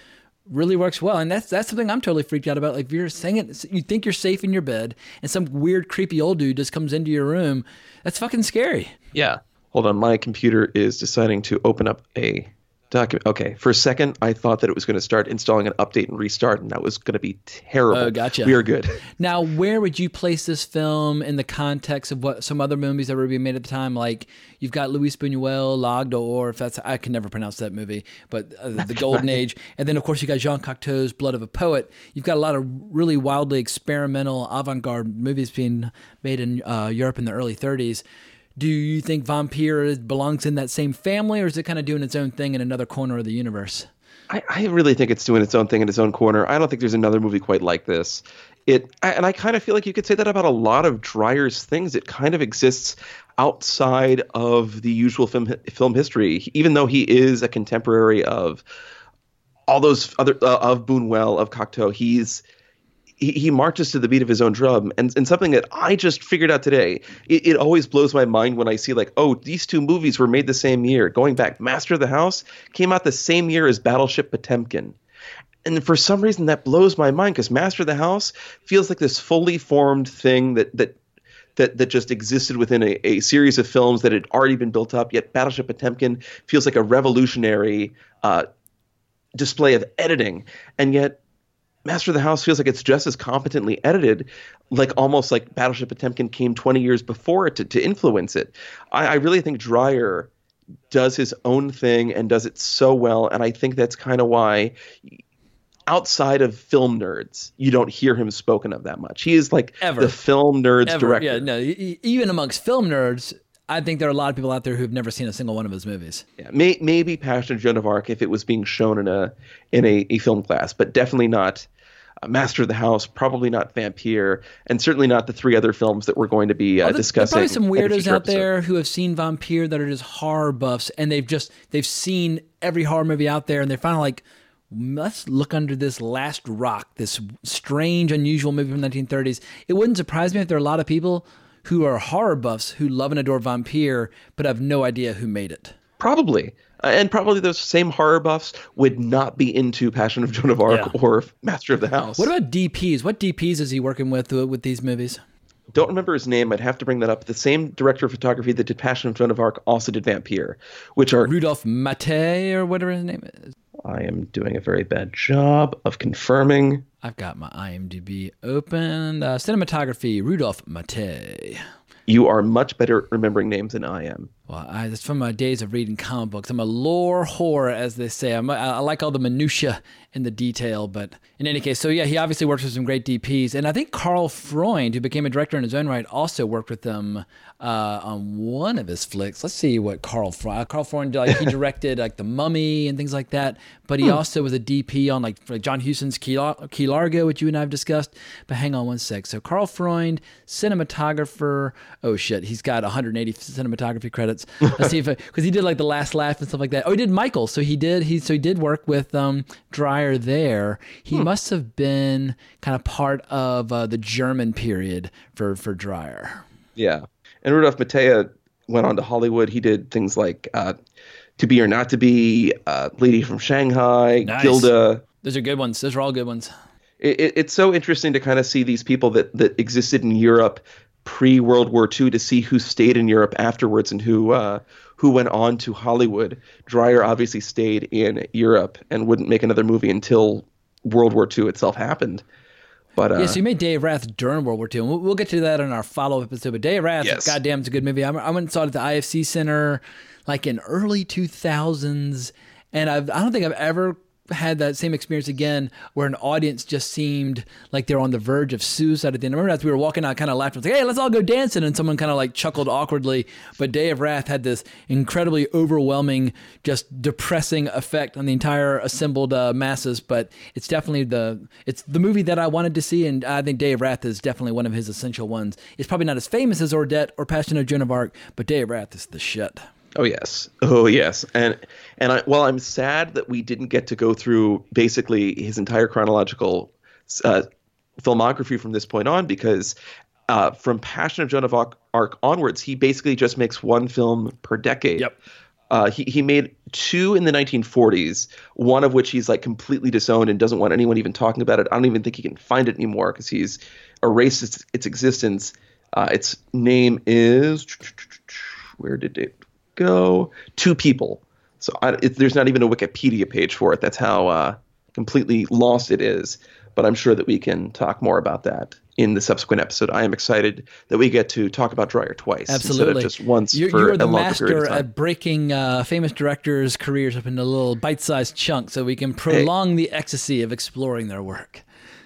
really works well. And that's that's something i'm totally freaked out about. Like if you're saying it you think you're safe in your bed and some weird creepy old dude just comes into your room that's fucking scary. Yeah. Hold on, my computer is deciding to open up a document. Okay, for a second, I thought that it was going to start installing an update and restart, and that was going to be terrible. Oh, gotcha. We are good. Now, where would you place this film in the context of what some other movies that were being made at the time? Like you've got Luis Buñuel, L'Aigle d'Or, if that's I can never pronounce that movie, but uh, the Golden Age, and then of course you got Jean Cocteau's Blood of a Poet. You've got a lot of really wildly experimental avant-garde movies being made in uh, Europe in the early 30s. Do you think Vampyr belongs in that same family, or is it kind of doing its own thing in another corner of the universe? I, I really think it's doing its own thing in its own corner. I don't think there's another movie quite like this. It and I kind of feel like you could say that about a lot of Dreyer's things. It kind of exists outside of the usual film film history, even though he is a contemporary of all those other uh, of Buñuel of Cocteau. He's he, he marches to the beat of his own drum. And, and something that i just figured out today it, it always blows my mind when i see like oh these two movies were made the same year. Going back master of the house came out the same year as battleship potemkin. And for some reason that blows my mind because master of the house feels like this fully formed thing that that that that just existed within a, a series of films that had already been built up. Yet battleship potemkin feels like a revolutionary uh, display of editing. And yet Master of the House feels like it's just as competently edited, like almost like Battleship Potemkin came 20 years before it to, to influence it. I, I really think Dreyer does his own thing and does it so well, and I think that's kind of why outside of film nerds, you don't hear him spoken of that much. He is like Ever. the film nerds Ever. director. Yeah, no, even amongst film nerds, I think there are a lot of people out there who've never seen a single one of his movies. Yeah, may, maybe Passion of Joan of Arc if it was being shown in a in a, a film class, but definitely not uh, Master of the House, probably not Vampyr, and certainly not the three other films that we're going to be uh, Oh, there- discussing. There are probably some weirdos out there who have seen Vampyr that are just horror buffs, and they've just they've seen every horror movie out there, and they're finally like, let's look under this last rock, this strange, unusual movie from the 1930s. It wouldn't surprise me if there are a lot of people who are horror buffs who love and adore Vampyr, but have no idea who made it. Probably. Uh, and probably those same horror buffs would not be into Passion of Joan of Arc Yeah. or Master of the House. What about DPs? What DPs is he working with uh, with these movies? Don't remember his name. I'd have to bring that up. The same director of photography that did Passion of Joan of Arc also did Vampyr, which are Rudolph Mate or whatever his name is. I am doing a very bad job of confirming. I've got my IMDb open. Uh, cinematography, Rudolph Mate. You are much better at remembering names than I am. Well, I, that's from my days of reading comic books. I'm a lore whore, as they say. I'm, I, I like all the minutia and the detail, but in any case, so yeah, he obviously works with some great DPs, and I think Carl Freund, who became a director in his own right, also worked with them uh, on one of his flicks. Let's see what Carl Freund. Carl Freund, like he directed like The Mummy and things like that, but he also was a DP on like, like John Huston's Key, Key Largo, which you and I have discussed. But hang on one sec. So Carl Freund, cinematographer. Oh shit, he's got 180 cinematography credits. Let's see if because he did like the Last Laugh and stuff like that. Oh, he did Michael. So he did he so he did work with um, Dreyer there. He must have been kind of part of uh, the German period for for Dreyer. Yeah. And Rudolf Maté went on to Hollywood. He did things like uh, To Be or Not to Be, uh, Lady from Shanghai, Nice. Gilda. Those are good ones. Those are all good ones. It, it, it's so interesting to kind of see these people that, that existed in Europe pre World War II to see who stayed in Europe afterwards and who uh, who went on to Hollywood. Dreyer obviously stayed in Europe and wouldn't make another movie until World War II itself happened. But uh, Yeah, so you made Day of Wrath during World War II. And we'll, we'll get to that in our follow up episode. But Day of Wrath, Yes. goddamn, it's a good movie. I, I went and saw it at the IFC Center like in early 2000s. And I've, I don't think I've ever had that same experience again where an audience just seemed like they're on the verge of suicide at the end. I remember as we were walking out, kind of was like, hey, let's all go dancing. And someone kind of like chuckled awkwardly. But Day of Wrath had this incredibly overwhelming, just depressing effect on the entire assembled uh, masses. But it's definitely the it's the movie that I wanted to see, and I think Day of Wrath is definitely one of his essential ones. It's probably not as famous as Ordet or Passion of Joan of Arc, but Day of Wrath is the shit. Oh yes, oh yes, and and I, while I'm sad that we didn't get to go through basically his entire chronological uh, filmography from this point on, because uh, from Passion of Joan of Arc, onwards, he basically just makes one film per decade. Yep. Uh, he he made two in the 1940s, one of which he's like completely disowned and doesn't want anyone even talking about it. I don't even think he can find it anymore because he's erased its, its existence. Uh, its name is where did it ago. Two people. So I, it, there's not even a Wikipedia page for it. That's how uh, completely lost it is. But I'm sure that we can talk more about that in the subsequent episode. I am excited that we get to talk about Dreyer twice Absolutely. instead of just once You're, for you're the a longer period master of time. at breaking uh, famous directors' careers up into little bite-sized chunks, so we can prolong the ecstasy of exploring their work.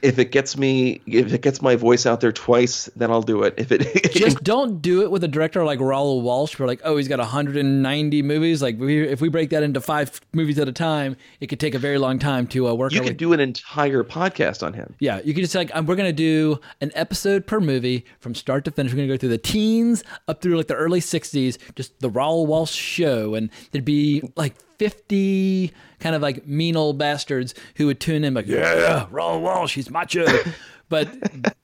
If it gets me, if it gets my voice out there twice, then I'll do it. If it, Just don't do it with a director like Raoul Walsh. We're like, oh, he's got 190 movies. Like, we, if we break that into five movies at a time, it could take a very long time to uh, work. you could do an entire podcast on him. Yeah, you could just like um, we're gonna do an episode per movie from start to finish. We're gonna go through the teens up through like the early '60s, just the Raoul Walsh show, and there'd be like 50 kind of like mean old bastards who would tune in like, yeah, Raoul Walsh, he's macho, but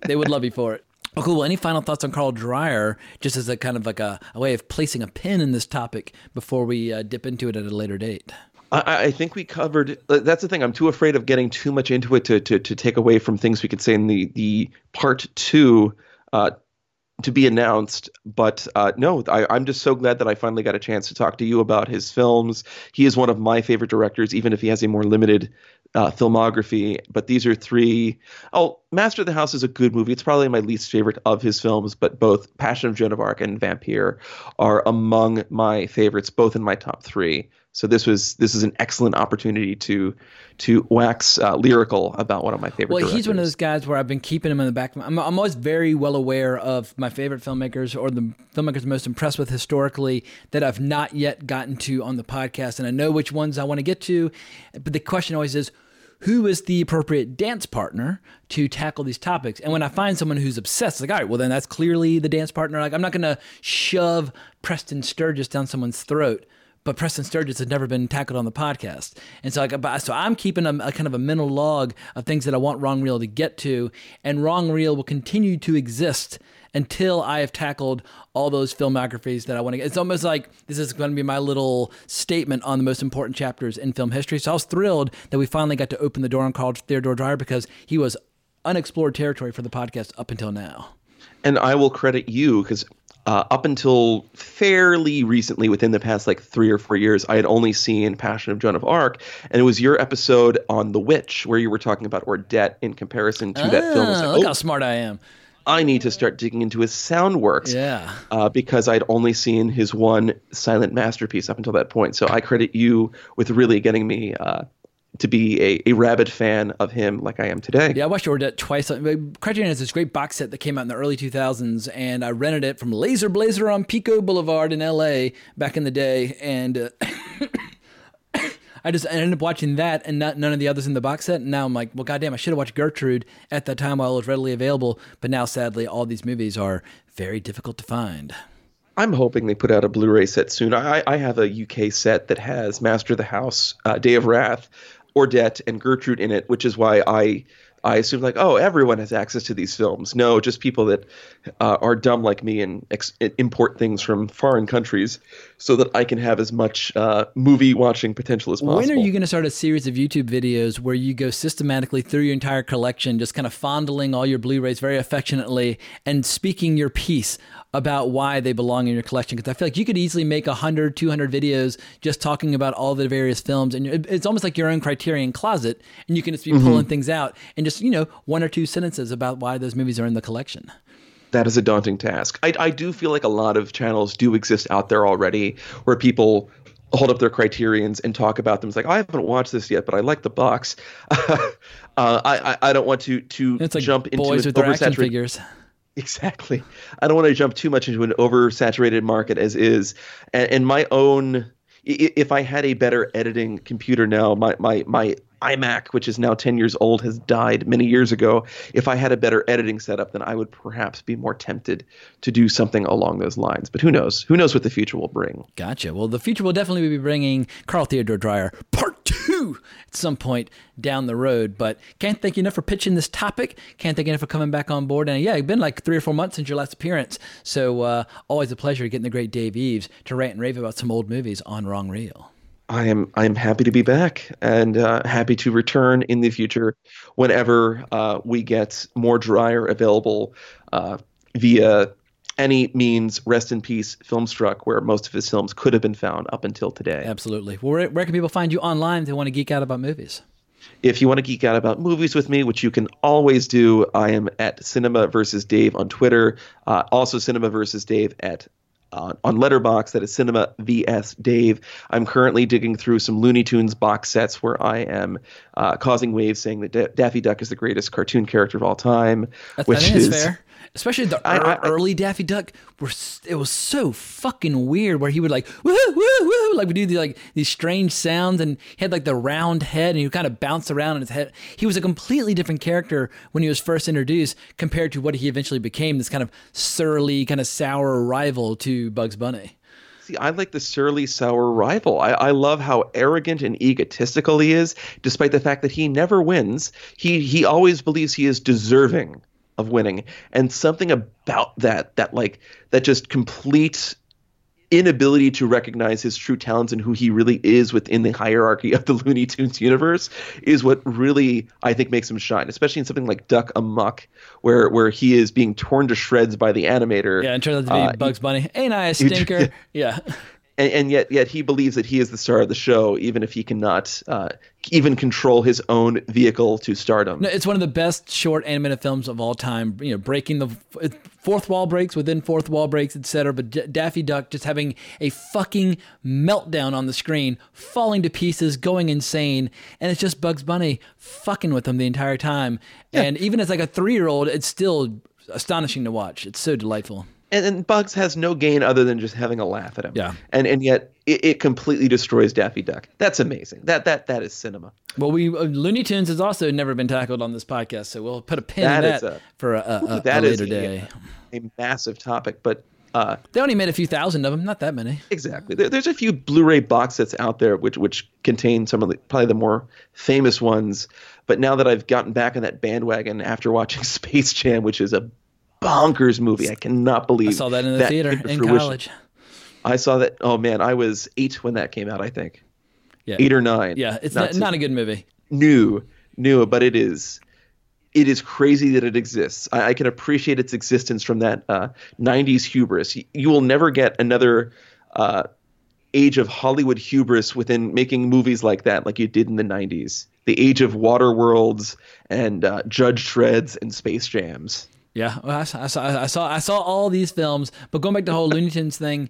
they would love you for it. Oh, cool. Well, any final thoughts on Carl Dreyer, just as a kind of like a, a way of placing a pin in this topic before we uh, dip into it at a later date? I, I think we covered. uh, That's the thing. I'm too afraid of getting too much into it to to, to take away from things we could say in the the part two. Uh, to be announced, but uh, no, I, I'm just so glad that I finally got a chance to talk to you about his films. He is one of my favorite directors, even if he has a more limited uh, filmography. But these are three. Oh, Master of the House is a good movie. It's probably my least favorite of his films, but both Passion of Joan of Arc and Vampyr are among my favorites, both in my top three. So this was this is an excellent opportunity to to wax uh, lyrical about one of my favorite. Well, he's one of those guys where I've been keeping him in the back. Of my, I'm, I'm always very well aware of my favorite filmmakers or the filmmakers I'm most impressed with historically that I've not yet gotten to on the podcast, and I know which ones I want to get to. But the question always is, who is the appropriate dance partner to tackle these topics? And when I find someone who's obsessed, like, all right, well, then that's clearly the dance partner. Like, I'm not going to shove Preston Sturges down someone's throat but Preston Sturges had never been tackled on the podcast, and so like, so I'm keeping a, a kind of a mental log of things that I want Wrong Reel to get to, and Wrong Reel will continue to exist until I have tackled all those filmographies that I want to get. It's almost like this is going to be my little statement on the most important chapters in film history. So I was thrilled that we finally got to open the door on Carl Theodor Dreyer because he was unexplored territory for the podcast up until now. and I will credit you because uh, up until fairly recently, within the past like three or four years, I had only seen Passion of Joan of Arc, and it was your episode on The Witch where you were talking about Ordet in comparison to that film. Ah, like, look oh, how smart I am. I need to start digging into his sound works. Yeah. Uh, because I'd only seen his one silent masterpiece up until that point. So I credit you with really getting me uh, to be a, a rabid fan of him like I am today. Yeah, I watched Ordet twice. Criterion has this great box set that came out in the early 2000s, and I rented it from Laser Blazer on Pico Boulevard in LA back in the day. And uh, I just I ended up watching that and not none of the others in the box set. And now I'm like, well, goddamn, I should have watched Gertrude at that time while it was readily available. But now, sadly, all these movies are very difficult to find. I'm hoping they put out a Blu-ray set soon. I, I have a UK set that has Master of the House, uh, Day of Wrath, Ordet, and Gertrude in it, which is why I I assumed like, oh, everyone has access to these films. No, just people that uh, are dumb like me and ex- import things from foreign countries, so that I can have as much uh, movie watching potential as possible. When are you going to start a series of YouTube videos where you go systematically through your entire collection, just kind of fondling all your Blu-rays very affectionately and speaking your piece about why they belong in your collection? Because I feel like you could easily make 100, 200 videos just talking about all the various films, and it's almost like your own Criterion closet, and you can just be pulling things out and just you know one or two sentences about why those movies are in the collection. That is a daunting task. I, I do feel like a lot of channels do exist out there already where people hold up their criterions and talk about them. It's like, I haven't watched this yet, but I like the box. uh, I, I I don't want to to It's like jump into boys with their action oversaturated figures. Exactly. I don't want to jump too much into an oversaturated market as is. And, and my own, if I had a better editing computer now, my, my, my iMac, which is now 10 years old, has died many years ago. If I had a better editing setup, then I would perhaps be more tempted to do something along those lines. But who knows? Who knows what the future will bring? Gotcha. Well, the future will definitely be bringing Carl Theodor Dreyer part two at some point down the road. But can't thank you enough for pitching this topic. Can't thank you enough for coming back on board. And yeah, it's been like three or four months since your last appearance. So uh, always a pleasure getting the great Dave Eves to rant and rave about some old movies on Wrong Reel. I am I am happy to be back and uh, happy to return in the future whenever uh, we get more Dreyer available uh, via any means rest in peace filmstruck where most of his films could have been found up until today Absolutely. Well, where, where can people find you online if they want to geek out about movies? if you want to geek out about movies with me which you can always do i am at cinema versus dave on twitter uh, also cinema versus dave at uh, on Letterboxd that is cinema vs dave i'm currently digging through some looney tunes box sets where i am uh, causing waves saying that da- daffy duck is the greatest cartoon character of all time That's, which is fair. Especially the I- ear- I- early Daffy Duck, were it was so fucking weird. Where he would like woo woo woo, like we do the, like these strange sounds, and he had like the round head, and he would kind of bounce around in his head. He was a completely different character when he was first introduced compared to what he eventually became. This kind of surly, kind of sour rival to Bugs Bunny. See, I like the surly, sour rival. I, I love how arrogant and egotistical he is, despite the fact that he never wins. He he always believes he is deserving of winning, and something about that that like that just complete inability to recognize his true talents and who he really is within the hierarchy of the Looney Tunes universe is what really I think makes him shine, especially in something like Duck Amuck, where where he is being torn to shreds by the animator. Yeah, and turns out to be Uh, Bugs Bunny. Ain't I a stinker? yeah. and, and yet yet he believes that he is the star of the show, even if he cannot uh, even control his own vehicle to stardom. No, it's one of the best short animated films of all time. You know, breaking the fourth wall breaks within fourth wall breaks, etc. But D- Daffy Duck just having a fucking meltdown on the screen, falling to pieces, going insane, and it's just Bugs Bunny fucking with him the entire time. And even as like a three year old, it's still astonishing to watch. It's so delightful. And, and Bugs has no gain other than just having a laugh at him. Yeah. and and yet it, it completely destroys Daffy Duck. That's amazing. That that that is cinema. Well, we uh, Looney Tunes has also never been tackled on this podcast, so we'll put a pin That in that a- for a, a, a, That a later a- day. a massive topic, but. Uh, They only made a few thousand of them, not that many. Exactly. There, there's a few Blu-ray box sets out there which which contain some of the probably the more famous ones. But now that I've gotten back on that bandwagon after watching Space Jam, which is a bonkers movie, I cannot believe I saw that in the that theater in fruition. college. I saw that. Oh man, I was eight when that came out. I think Yeah. eight or nine. Yeah, it's Not not, not a good movie. new, new, but it is. It is crazy that it exists. I, I can appreciate its existence from that uh, '90s hubris. You, you will never get another uh, age of Hollywood hubris within making movies like that, like you did in the '90s. The age of Waterworlds and uh, Judge Dredds and Space Jams. Yeah, well, I, saw, I saw I saw I saw all these films, but going back to the whole Looney Tunes thing,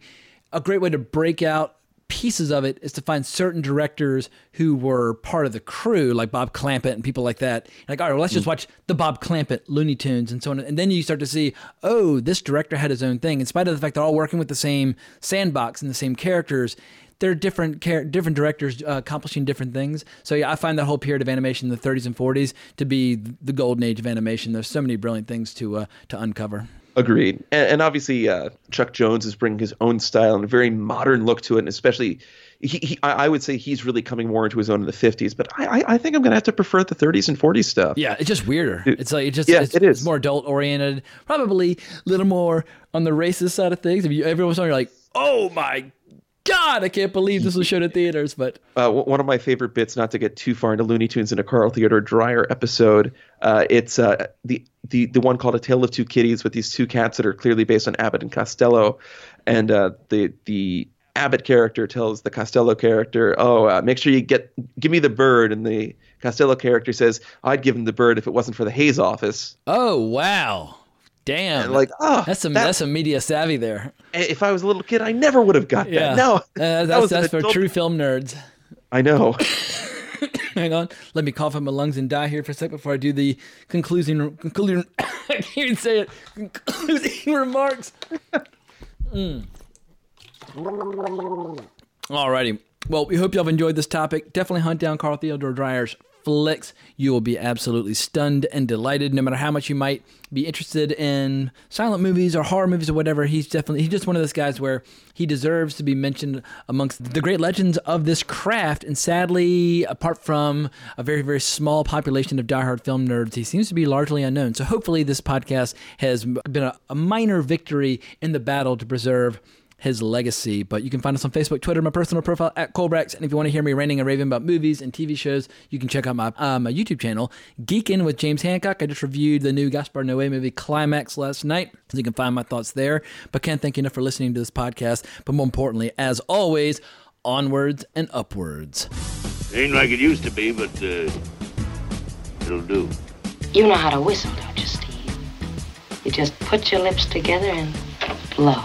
a great way to break out pieces of it is to find certain directors who were part of the crew, like Bob Clampett and people like that. Like, all right, well, let's just mm. watch the Bob Clampett Looney Tunes and so on, and then you start to see, oh, this director had his own thing. In spite of the fact they're all working with the same sandbox and the same characters, they're different char- different directors uh, accomplishing different things. So yeah, I find that whole period of animation in the 30s and 40s to be the golden age of animation. There's so many brilliant things to uh, to uncover. Agreed. And, and obviously, uh, Chuck Jones is bringing his own style and a very modern look to it, and especially, he, he, I I would say he's really coming more into his own in the 50s. But I, I, I think I'm going to have to prefer the 30s and 40s stuff. Yeah, it's just weirder. It's like it just Yeah, it's, it is. it's more adult oriented, probably a little more on the racist side of things. If you every once in a while you're like, oh my god, I can't believe this was shown at theaters, but Uh, one of my favorite bits, not to get too far into Looney Tunes in a Carl Theodor Dreyer episode, uh, it's uh, the, the the one called A Tale of Two Kitties with these two cats that are clearly based on Abbott and Costello, and uh, the the Abbott character tells the Costello character, "Oh, uh, make sure you get give me the bird," and the Costello character says, "I'd give him the bird if it wasn't for the Hayes office." oh wow, damn, And like, oh, that's some that- that's some media savvy there. if I was a little kid, I never would have got Yeah, that. No, Uh, that that's was that's for adult- true film nerds. I know. Hang on, let me cough up my lungs and die here for a sec before I do the concluding concluding. I can't even say it. Concluding remarks. Mm. Alrighty. Well, we hope y'all have enjoyed this topic. Definitely hunt down Carl Theodor Dreyer's flicks. You will be absolutely stunned and delighted. No matter how much you might be interested in silent movies or horror movies or whatever, he's definitely he's just one of those guys where he deserves to be mentioned amongst the great legends of this craft. And sadly, apart from a very very small population of diehard film nerds, he seems to be largely unknown. So hopefully, this podcast has been a, a minor victory in the battle to preserve his legacy. But you can find us on Facebook, Twitter, my personal profile at colebrax. And if you want to hear me ranting and raving about movies and TV shows, you can check out my, uh, my YouTube channel, Geekin with James Hancock. I just reviewed the new Gaspar Noé movie Climax last night. So you can find my thoughts there. But can't thank you enough for listening to this podcast. But more importantly, as always, onwards and upwards. Ain't like it used to be, but uh, it'll do. You know how to whistle, don't you, Steve? You just put your lips together and blow.